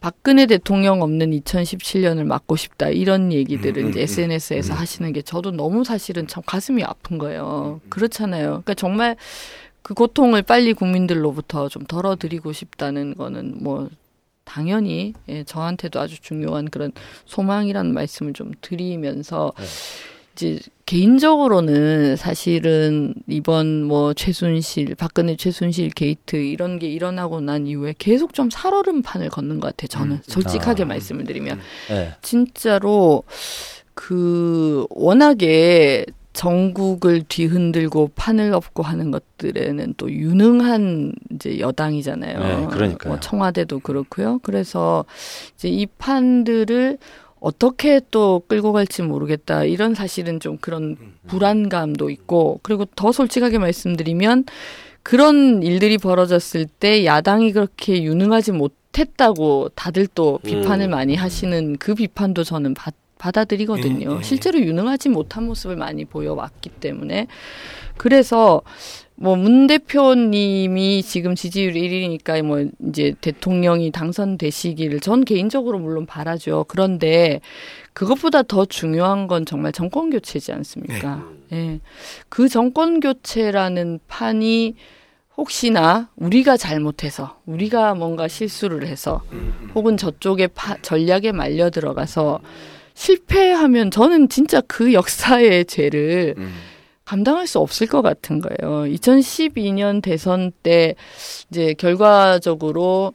박근혜 대통령 없는 2017년을 막고 싶다 이런 얘기들을 음, 음, 이제 음. SNS에서 하시는 게 저도 너무 사실은 참 가슴이 아픈 거예요. 그렇잖아요. 그러니까 정말 그 고통을 빨리 국민들로부터 좀 덜어드리고 싶다는 거는 뭐 당연히 예, 저한테도 아주 중요한 그런 소망이라는 말씀을 좀 드리면서 네. 이제 개인적으로는 사실은 이번 뭐 최순실 박근혜 최순실 게이트 이런 게 일어나고 난 이후에 계속 좀 살얼음판을 걷는 것 같아요. 저는 음. 솔직하게 아. 말씀을 드리면 예. 진짜로 그 워낙에 전국을 뒤흔들고 판을 엎고 하는 것들에는 또 유능한 이제 여당이잖아요. 네, 그러니까요. 뭐 청와대도 그렇고요. 그래서 이제 이 판들을 어떻게 또 끌고 갈지 모르겠다. 이런 사실은 좀 그런 불안감도 있고 그리고 더 솔직하게 말씀드리면 그런 일들이 벌어졌을 때 야당이 그렇게 유능하지 못했다고 다들 또 비판을 음. 많이 하시는 그 비판도 저는 받, 받아들이거든요. 예, 예. 실제로 유능하지 못한 모습을 많이 보여왔기 때문에 그래서 뭐 문 대표님이 지금 지지율 1위니까 뭐 이제 대통령이 당선되시기를 전 개인적으로 물론 바라죠. 그런데 그것보다 더 중요한 건 정말 정권 교체지 않습니까? 예. 그 정권 교체라는 판이 혹시나 우리가 잘못해서 우리가 뭔가 실수를 해서 혹은 저쪽의 파, 전략에 말려 들어가서 실패하면 저는 진짜 그 역사의 죄를 음. 감당할 수 없을 것 같은 거예요. 2012년 대선 때 이제 결과적으로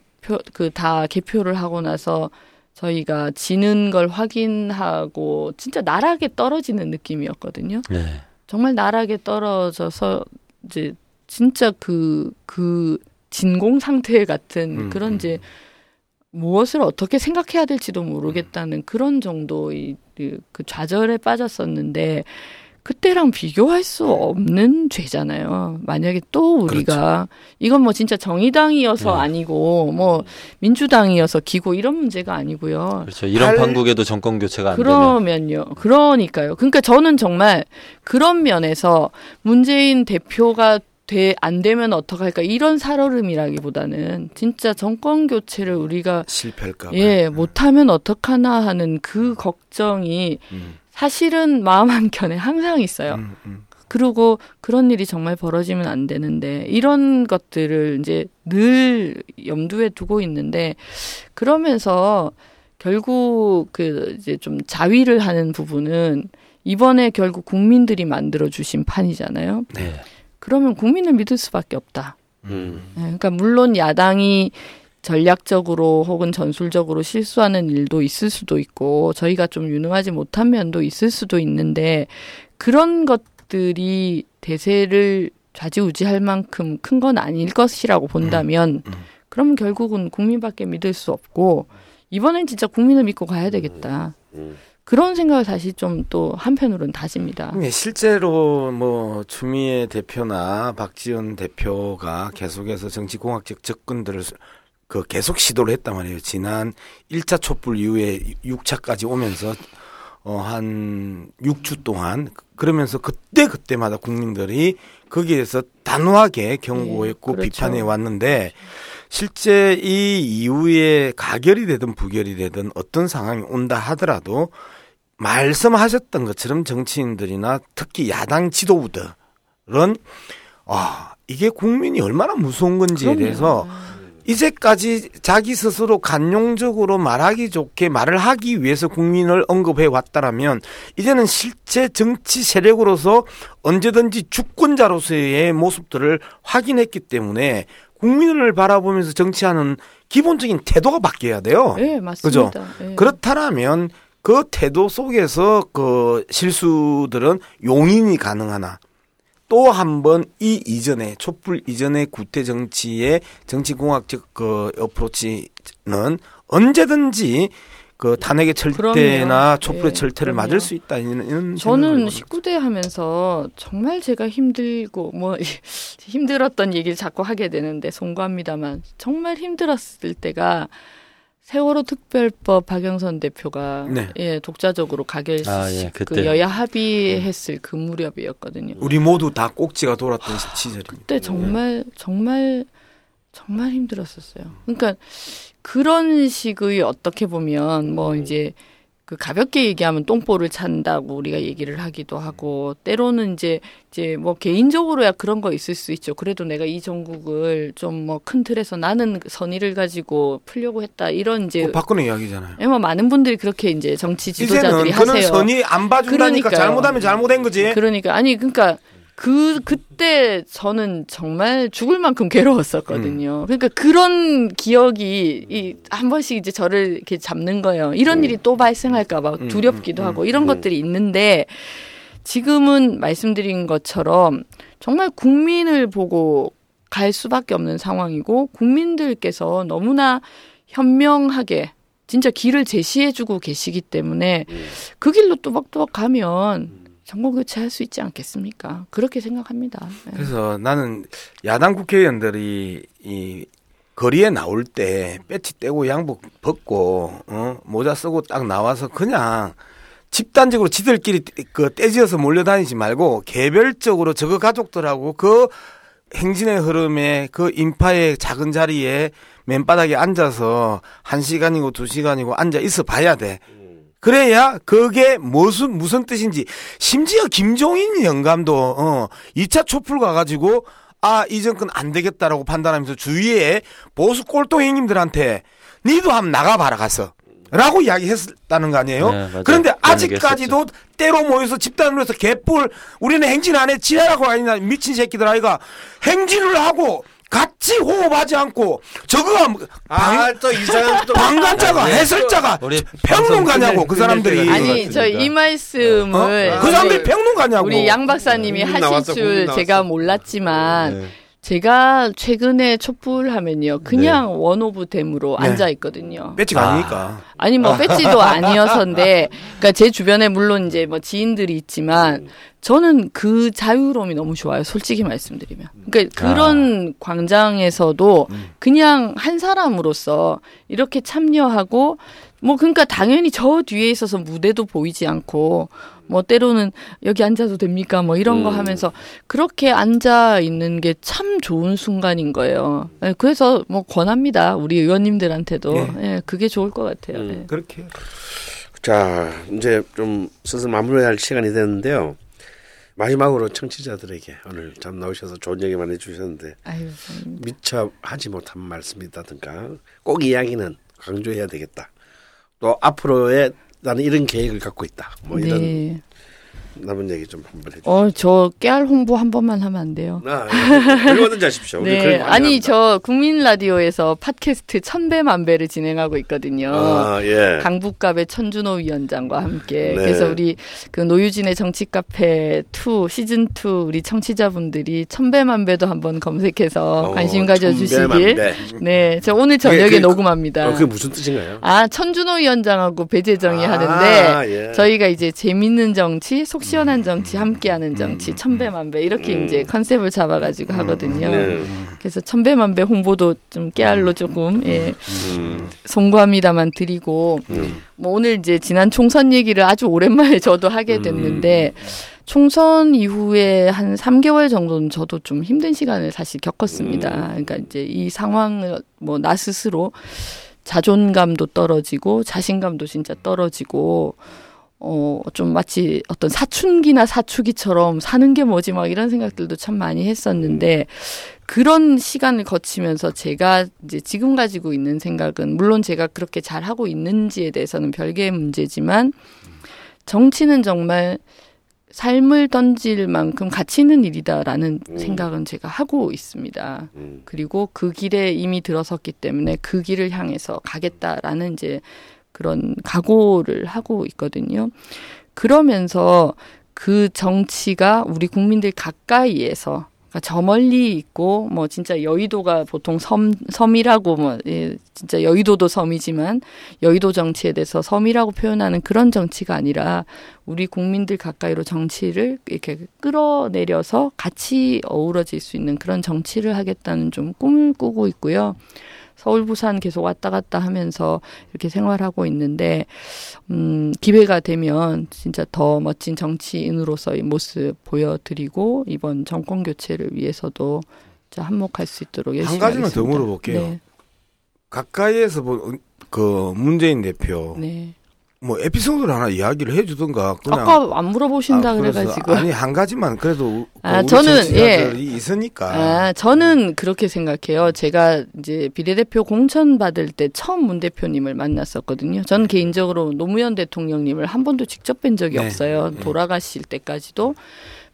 그 다 개표를 하고 나서 저희가 지는 걸 확인하고 진짜 나락에 떨어지는 느낌이었거든요. 네. 정말 나락에 떨어져서 이제 진짜 그, 그 진공 상태 같은 음, 그런 음. 이제 무엇을 어떻게 생각해야 될지도 모르겠다는 그런 정도의 그, 그 좌절에 빠졌었는데 그때랑 비교할 수 없는 죄잖아요. 만약에 또 우리가 이건 뭐 진짜 정의당이어서 네. 아니고 뭐 민주당이어서 기고 이런 문제가 아니고요. 그렇죠. 이런 할- 판국에도 정권 교체가 안 되면 그러면요. 그러니까요. 그러니까 저는 정말 그런 면에서 문재인 대표가 돼, 안 되면 어떡할까 이런 살얼음이라기보다는 진짜 정권 교체를 우리가 실패할까 봐. 예, 못하면 어떡하나 하는 그 걱정이 음. 사실은 마음 한켠에 항상 있어요. 음, 음. 그리고 그런 일이 정말 벌어지면 안 되는데 이런 것들을 이제 늘 염두에 두고 있는데 그러면서 결국 그 이제 좀 자위를 하는 부분은 이번에 결국 국민들이 만들어 주신 판이잖아요. 네. 그러면 국민을 믿을 수밖에 없다. 음. 예, 그러니까 물론 야당이 전략적으로 혹은 전술적으로 실수하는 일도 있을 수도 있고 저희가 좀 유능하지 못한 면도 있을 수도 있는데 그런 것들이 대세를 좌지우지할 만큼 큰 건 아닐 것이라고 본다면 음. 그러면 결국은 국민밖에 믿을 수 없고 이번엔 진짜 국민을 믿고 가야 되겠다. 음. 그런 생각을 다시 좀 또 한편으로는 다집니다. 예, 실제로 뭐 추미애 대표나 박지원 대표가 계속해서 정치공학적 접근들을 그 계속 시도를 했단 말이에요. 지난 1차 촛불 이후에 6차까지 오면서 어, 한 6주 동안 그러면서 그때 그때마다 국민들이 거기에서 단호하게 경고했고 예, 그렇죠. 비판해 왔는데 실제 이 이후에 가결이 되든 부결이 되든 어떤 상황이 온다 하더라도 말씀하셨던 것처럼 정치인들이나 특히 야당 지도부들은 아 이게 국민이 얼마나 무서운 건지에. 대해서 이제까지 자기 스스로 간용적으로 말하기 좋게 말을 하기 위해서 국민을 언급해 왔다라면 이제는 실제 정치 세력으로서 언제든지 주권자로서의 모습들을 확인했기 때문에 국민을 바라보면서 정치하는 기본적인 태도가 바뀌어야 돼요. 예, 맞습니다. 예. 그렇다면 그 태도 속에서 그 실수들은 용인이 가능하나 또 한 번 이 이전에 촛불 이전의 구태 정치의 정치공학적 그 어프로치는 언제든지 그 탄핵의 철퇴나. 촛불의 예, 철퇴를 그럼요. 맞을 수 있다 이런 저는 생각을 19대 하면서 정말 제가 힘들고 뭐 힘들었던 얘기를 자꾸 하게 되는데 송구합니다만 정말 힘들었을 때가 세월호 특별법 박영선 대표가 네. 예 독자적으로 가결 아, 예, 그. 여야 합의했을 그 무렵이었거든요. 우리 모두 다 꼭지가 돌았던 시- 시절입니다. 그때 정말 정말 정말 힘들었었어요. 그러니까 그런 식의 어떻게 보면 뭐 이제 그 가볍게 얘기하면 똥볼을 찬다고 우리가 얘기를 하기도 하고 때로는 이제 이제 뭐 개인적으로야 그런 거 있을 수 있죠. 그래도 내가 이 전국을 좀 뭐 큰 틀에서 나는 선의를 가지고 풀려고 했다 이런 이제 그 박근혜 이야기잖아요. 예, 뭐 많은 분들이 그렇게 이제 정치 지도자들이 이제는 그는 하세요. 선이 안 봐준다니까 그러니까요. 잘못하면 잘못된 거지. 그러니까 아니 그러니까 그 그때 저는 정말 죽을 만큼 괴로웠었거든요. 음. 그러니까 그런 기억이 이 한 번씩 이제 저를 이렇게 잡는 거예요. 이런 일이 또 발생할까봐 음, 두렵기도 음, 하고 이런 음. 것들이 있는데 지금은 말씀드린 것처럼 정말 국민을 보고 갈 수밖에 없는 상황이고 국민들께서 너무나 현명하게 진짜 길을 제시해주고 계시기 때문에 음. 그 길로 또박또박 가면 정권 교체할 수 있지 않겠습니까? 그렇게 생각합니다. 네. 그래서 나는 야당 국회의원들이 이 거리에 나올 때 배치 떼고 양복 벗고 어 모자 쓰고 딱 나와서 그냥 집단적으로 지들끼리 떼- 그 떼지어서 몰려다니지 말고 개별적으로 저거 가족들하고 그 행진의 흐름에 그 인파의 작은 자리에 맨바닥에 앉아서 한 시간이고 두 시간이고 앉아 있어 봐야 돼. 그래야 그게 무슨 무슨 뜻인지 심지어 김종인 영감도 어 2차 촛불 가가지고 아 이 정권 안 되겠다라고 판단하면서 주위에 보수 꼴통행님들한테 니도 한번 나가봐라 가서 라고 이야기했다는 거 아니에요? 네. 그런데 그런 아직까지도 때로 모여서 집단으로 해서 개뿔 우리는 행진 안 해 지랄하고 아니냐 미친 새끼들 아이가 행진을 하고 같이 호흡하지 않고 저거가 뭐 방, 아또 이상한 또 방관자가 네. 해설자가 우리 평론가냐고 그 사람들이 아니. 저 이 말씀을 어? 그 사람들이 평론가냐고 우리 양 박사님이 국민 하실 나왔어, 줄 제가. 몰랐지만 네. 제가 최근에 촛불 하면요 그냥 원오브 댐으로 네. 앉아 있거든요. 배치가 아. 아. 니니까 아니 뭐 배지도 아니어서인데 그러니까 제 주변에 물론 이제 뭐 지인들이 있지만 저는 그 자유로움이 너무 좋아요. 솔직히 말씀드리면. 그러니까 그런 광장에서도 그냥 한 사람으로서 이렇게 참여하고 뭐 그러니까 당연히 저 뒤에 있어서 무대도 보이지 않고 뭐 때로는 여기 앉아도 됩니까 뭐 이런 거 음. 하면서 그렇게 앉아 있는 게 참 좋은 순간인 거예요. 예, 그래서 뭐 권합니다. 우리 의원님들한테도 예. 예, 그게 좋을 것 같아요. 음. 예. 그렇게 자, 이제 좀 슬슬 마무리할 시간이 됐는데요. 마지막으로 청취자들에게 오늘 참 나오셔서 좋은 얘기만 해주셨는데 아유, 음, 미처 하지 못한 말씀이라든가 꼭 이야기는 강조해야 되겠다. 또 앞으로의 나는 이런 계획을 갖고 있다. 뭐 이런 네. 남은 얘기 좀 한번 해주세요. 어, 저 깨알 홍보 한 번만 하면 안 돼요. 아, 예. 얼마든지 하십시오. 우리 네, 아니 환영합니다. 저 국민 라디오에서 팟캐스트 천배만 배를 진행하고 있거든요. 아, 예. 강북갑의 천준호 위원장과 함께 네. 그래서 우리 그 노유진의 정치 카페 2 시즌 2 우리 청취자분들이 천배만 배도 한번 검색해서 어, 관심 가져 주시길. 천배만배. 네, 저 오늘 저녁에 그게- 녹음합니다. 어, 그게 무슨 뜻인가요? 아 천준호 위원장하고 배재정이 아, 하는데 예. 저희가 이제 재밌는 정치, 속 시원한 정치, 함께하는 정치, 음. 천배만배 이렇게 이제 컨셉을 잡아가지고 하거든요. 네. 그래서 천배만배 홍보도 좀 깨알로 조금 예, 음, 송구합니다만 드리고 음. 뭐 오늘 이제 지난 총선 얘기를 아주 오랜만에 저도 하게 됐는데 총선 이후에 한 3개월 정도는 저도 좀 힘든 시간을 사실 겪었습니다. 그러니까 이제 이 상황을 뭐 나 스스로 자존감도 떨어지고 자신감도 진짜 떨어지고 어, 좀 마치 어떤 사춘기나 사춘기처럼 사는 게 뭐지 막 이런 생각들도 참 많이 했었는데 그런 시간을 거치면서 제가 이제 지금 가지고 있는 생각은 물론 제가 그렇게 잘 하고 있는지에 대해서는 별개의 문제지만 정치는 정말 삶을 던질 만큼 가치 있는 일이다라는 음. 생각은 제가 하고 있습니다. 음. 그리고 그 길에 이미 들어섰기 때문에 그 길을 향해서 가겠다라는 이제 그런 각오를 하고 있거든요. 그러면서 그 정치가 우리 국민들 가까이에서 그러니까 저 멀리 있고 뭐 진짜 여의도가 보통 섬 섬이라고 뭐 예, 진짜 여의도도 섬이지만 여의도 정치에 대해서 섬이라고 표현하는 그런 정치가 아니라 우리 국민들 가까이로 정치를 이렇게 끌어내려서 같이 어우러질 수 있는 그런 정치를 하겠다는 좀 꿈을 꾸고 있고요. 서울 부산 계속 왔다 갔다 하면서 이렇게 생활하고 있는데 음 기회가 되면 진짜 더 멋진 정치인으로서의 모습 보여드리고 이번 정권 교체를 위해서도 한몫할 수 있도록 열심히 한 가지만 더 하겠습니다. 물어볼게요. 네, 가까이에서 본 그 문재인 대표 네. 뭐 에피소드를 하나 이야기를 해주든가 그냥 아까 안 물어보신다 아, 그래가지고 아니 한 가지만 그래도 그 아, 우리 저는, 정치자들이 있으니까 아, 저는 그렇게 생각해요. 제가 이제 비례대표 공천 받을 때 처음 문 대표님을 만났었거든요. 저는 개인적으로 노무현 대통령님을 한 번도 직접 뵌 적이 네. 없어요. 네. 돌아가실 때까지도.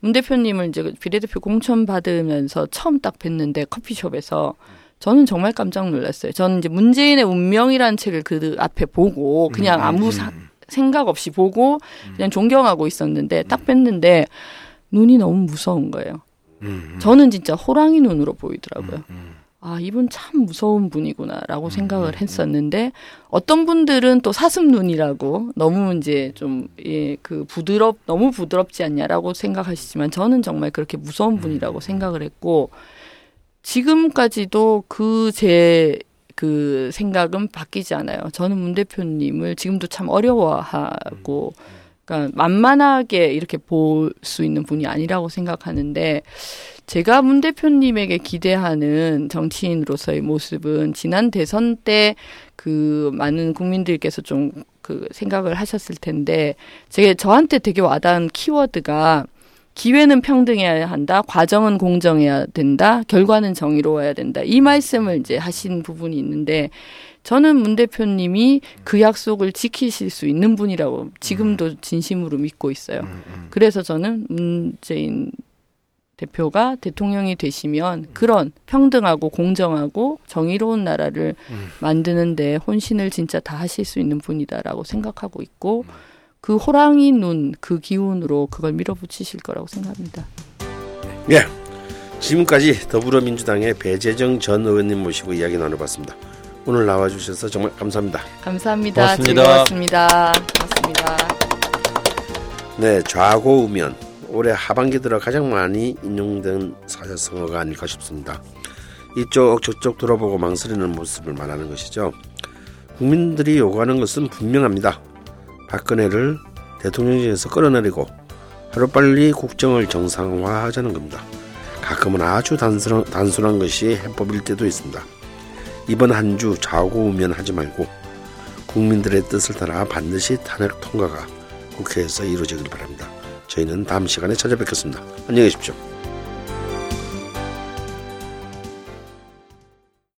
문 대표님을 이제 비례대표 공천 받으면서 처음 딱 뵀는데 커피숍에서 저는 정말 깜짝 놀랐어요. 저는 이제 문재인의 운명이라는 책을 그 앞에 보고 그냥 아무 사- 생각 없이 보고 그냥 존경하고 있었는데 딱 뵀는데 눈이 너무 무서운 거예요. 음, 저는 진짜 호랑이 눈으로 보이더라고요. 아, 이분 참 무서운 분이구나라고 생각을 했었는데 어떤 분들은 또 사슴 눈이라고 너무 이제 좀 예, 그 부드럽 너무 부드럽지 않냐라고 생각하시지만 저는 정말 그렇게 무서운 분이라고 생각을 했고 지금까지도 그 제 그 생각은 바뀌지 않아요. 저는 문 대표님을 지금도 참 어려워하고 그러니까 만만하게 이렇게 볼 수 있는 분이 아니라고 생각하는데 제가 문 대표님에게 기대하는 정치인으로서의 모습은 지난 대선 때 그 많은 국민들께서 좀 그 생각을 하셨을 텐데 제가 저한테 되게 와닿은 키워드가 기회는 평등해야 한다, 과정은 공정해야 된다, 결과는 정의로워야 된다. 이 말씀을 이제 하신 부분이 있는데 저는 문 대표님이 그 약속을 지키실 수 있는 분이라고 지금도 진심으로 믿고 있어요. 그래서 저는 문재인 대표가 대통령이 되시면 그런 평등하고 공정하고 정의로운 나라를 만드는데 혼신을 진짜 다 하실 수 있는 분이다라고 생각하고 있고 그 호랑이 눈 그 기운으로 그걸 밀어붙이실 거라고 생각합니다. 예. 지금까지 더불어민주당의 배재정 전 의원님 모시고 이야기 나눠봤습니다. 오늘 나와주셔서 정말 감사합니다. 감사합니다. 고맙습니다. 즐거웠습니다. 고맙습니다. 네, 좌고우면 올해 하반기 들어 가장 많이 인용된 사자성어가 아닐까 싶습니다. 이쪽 저쪽 돌아보고 망설이는 모습을 말하는 것이죠. 국민들이 요구하는 것은 분명합니다. 박근혜를 대통령직에서 끌어내리고 하루빨리 국정을 정상화하자는 겁니다. 가끔은 아주 단순한, 단순한 것이 해법일 때도 있습니다. 이번 한 주 좌고우면 하지 말고 국민들의 뜻을 따라 반드시 탄핵 통과가 국회에서 이루어지길 바랍니다. 저희는 다음 시간에 찾아뵙겠습니다. 안녕히 계십시오.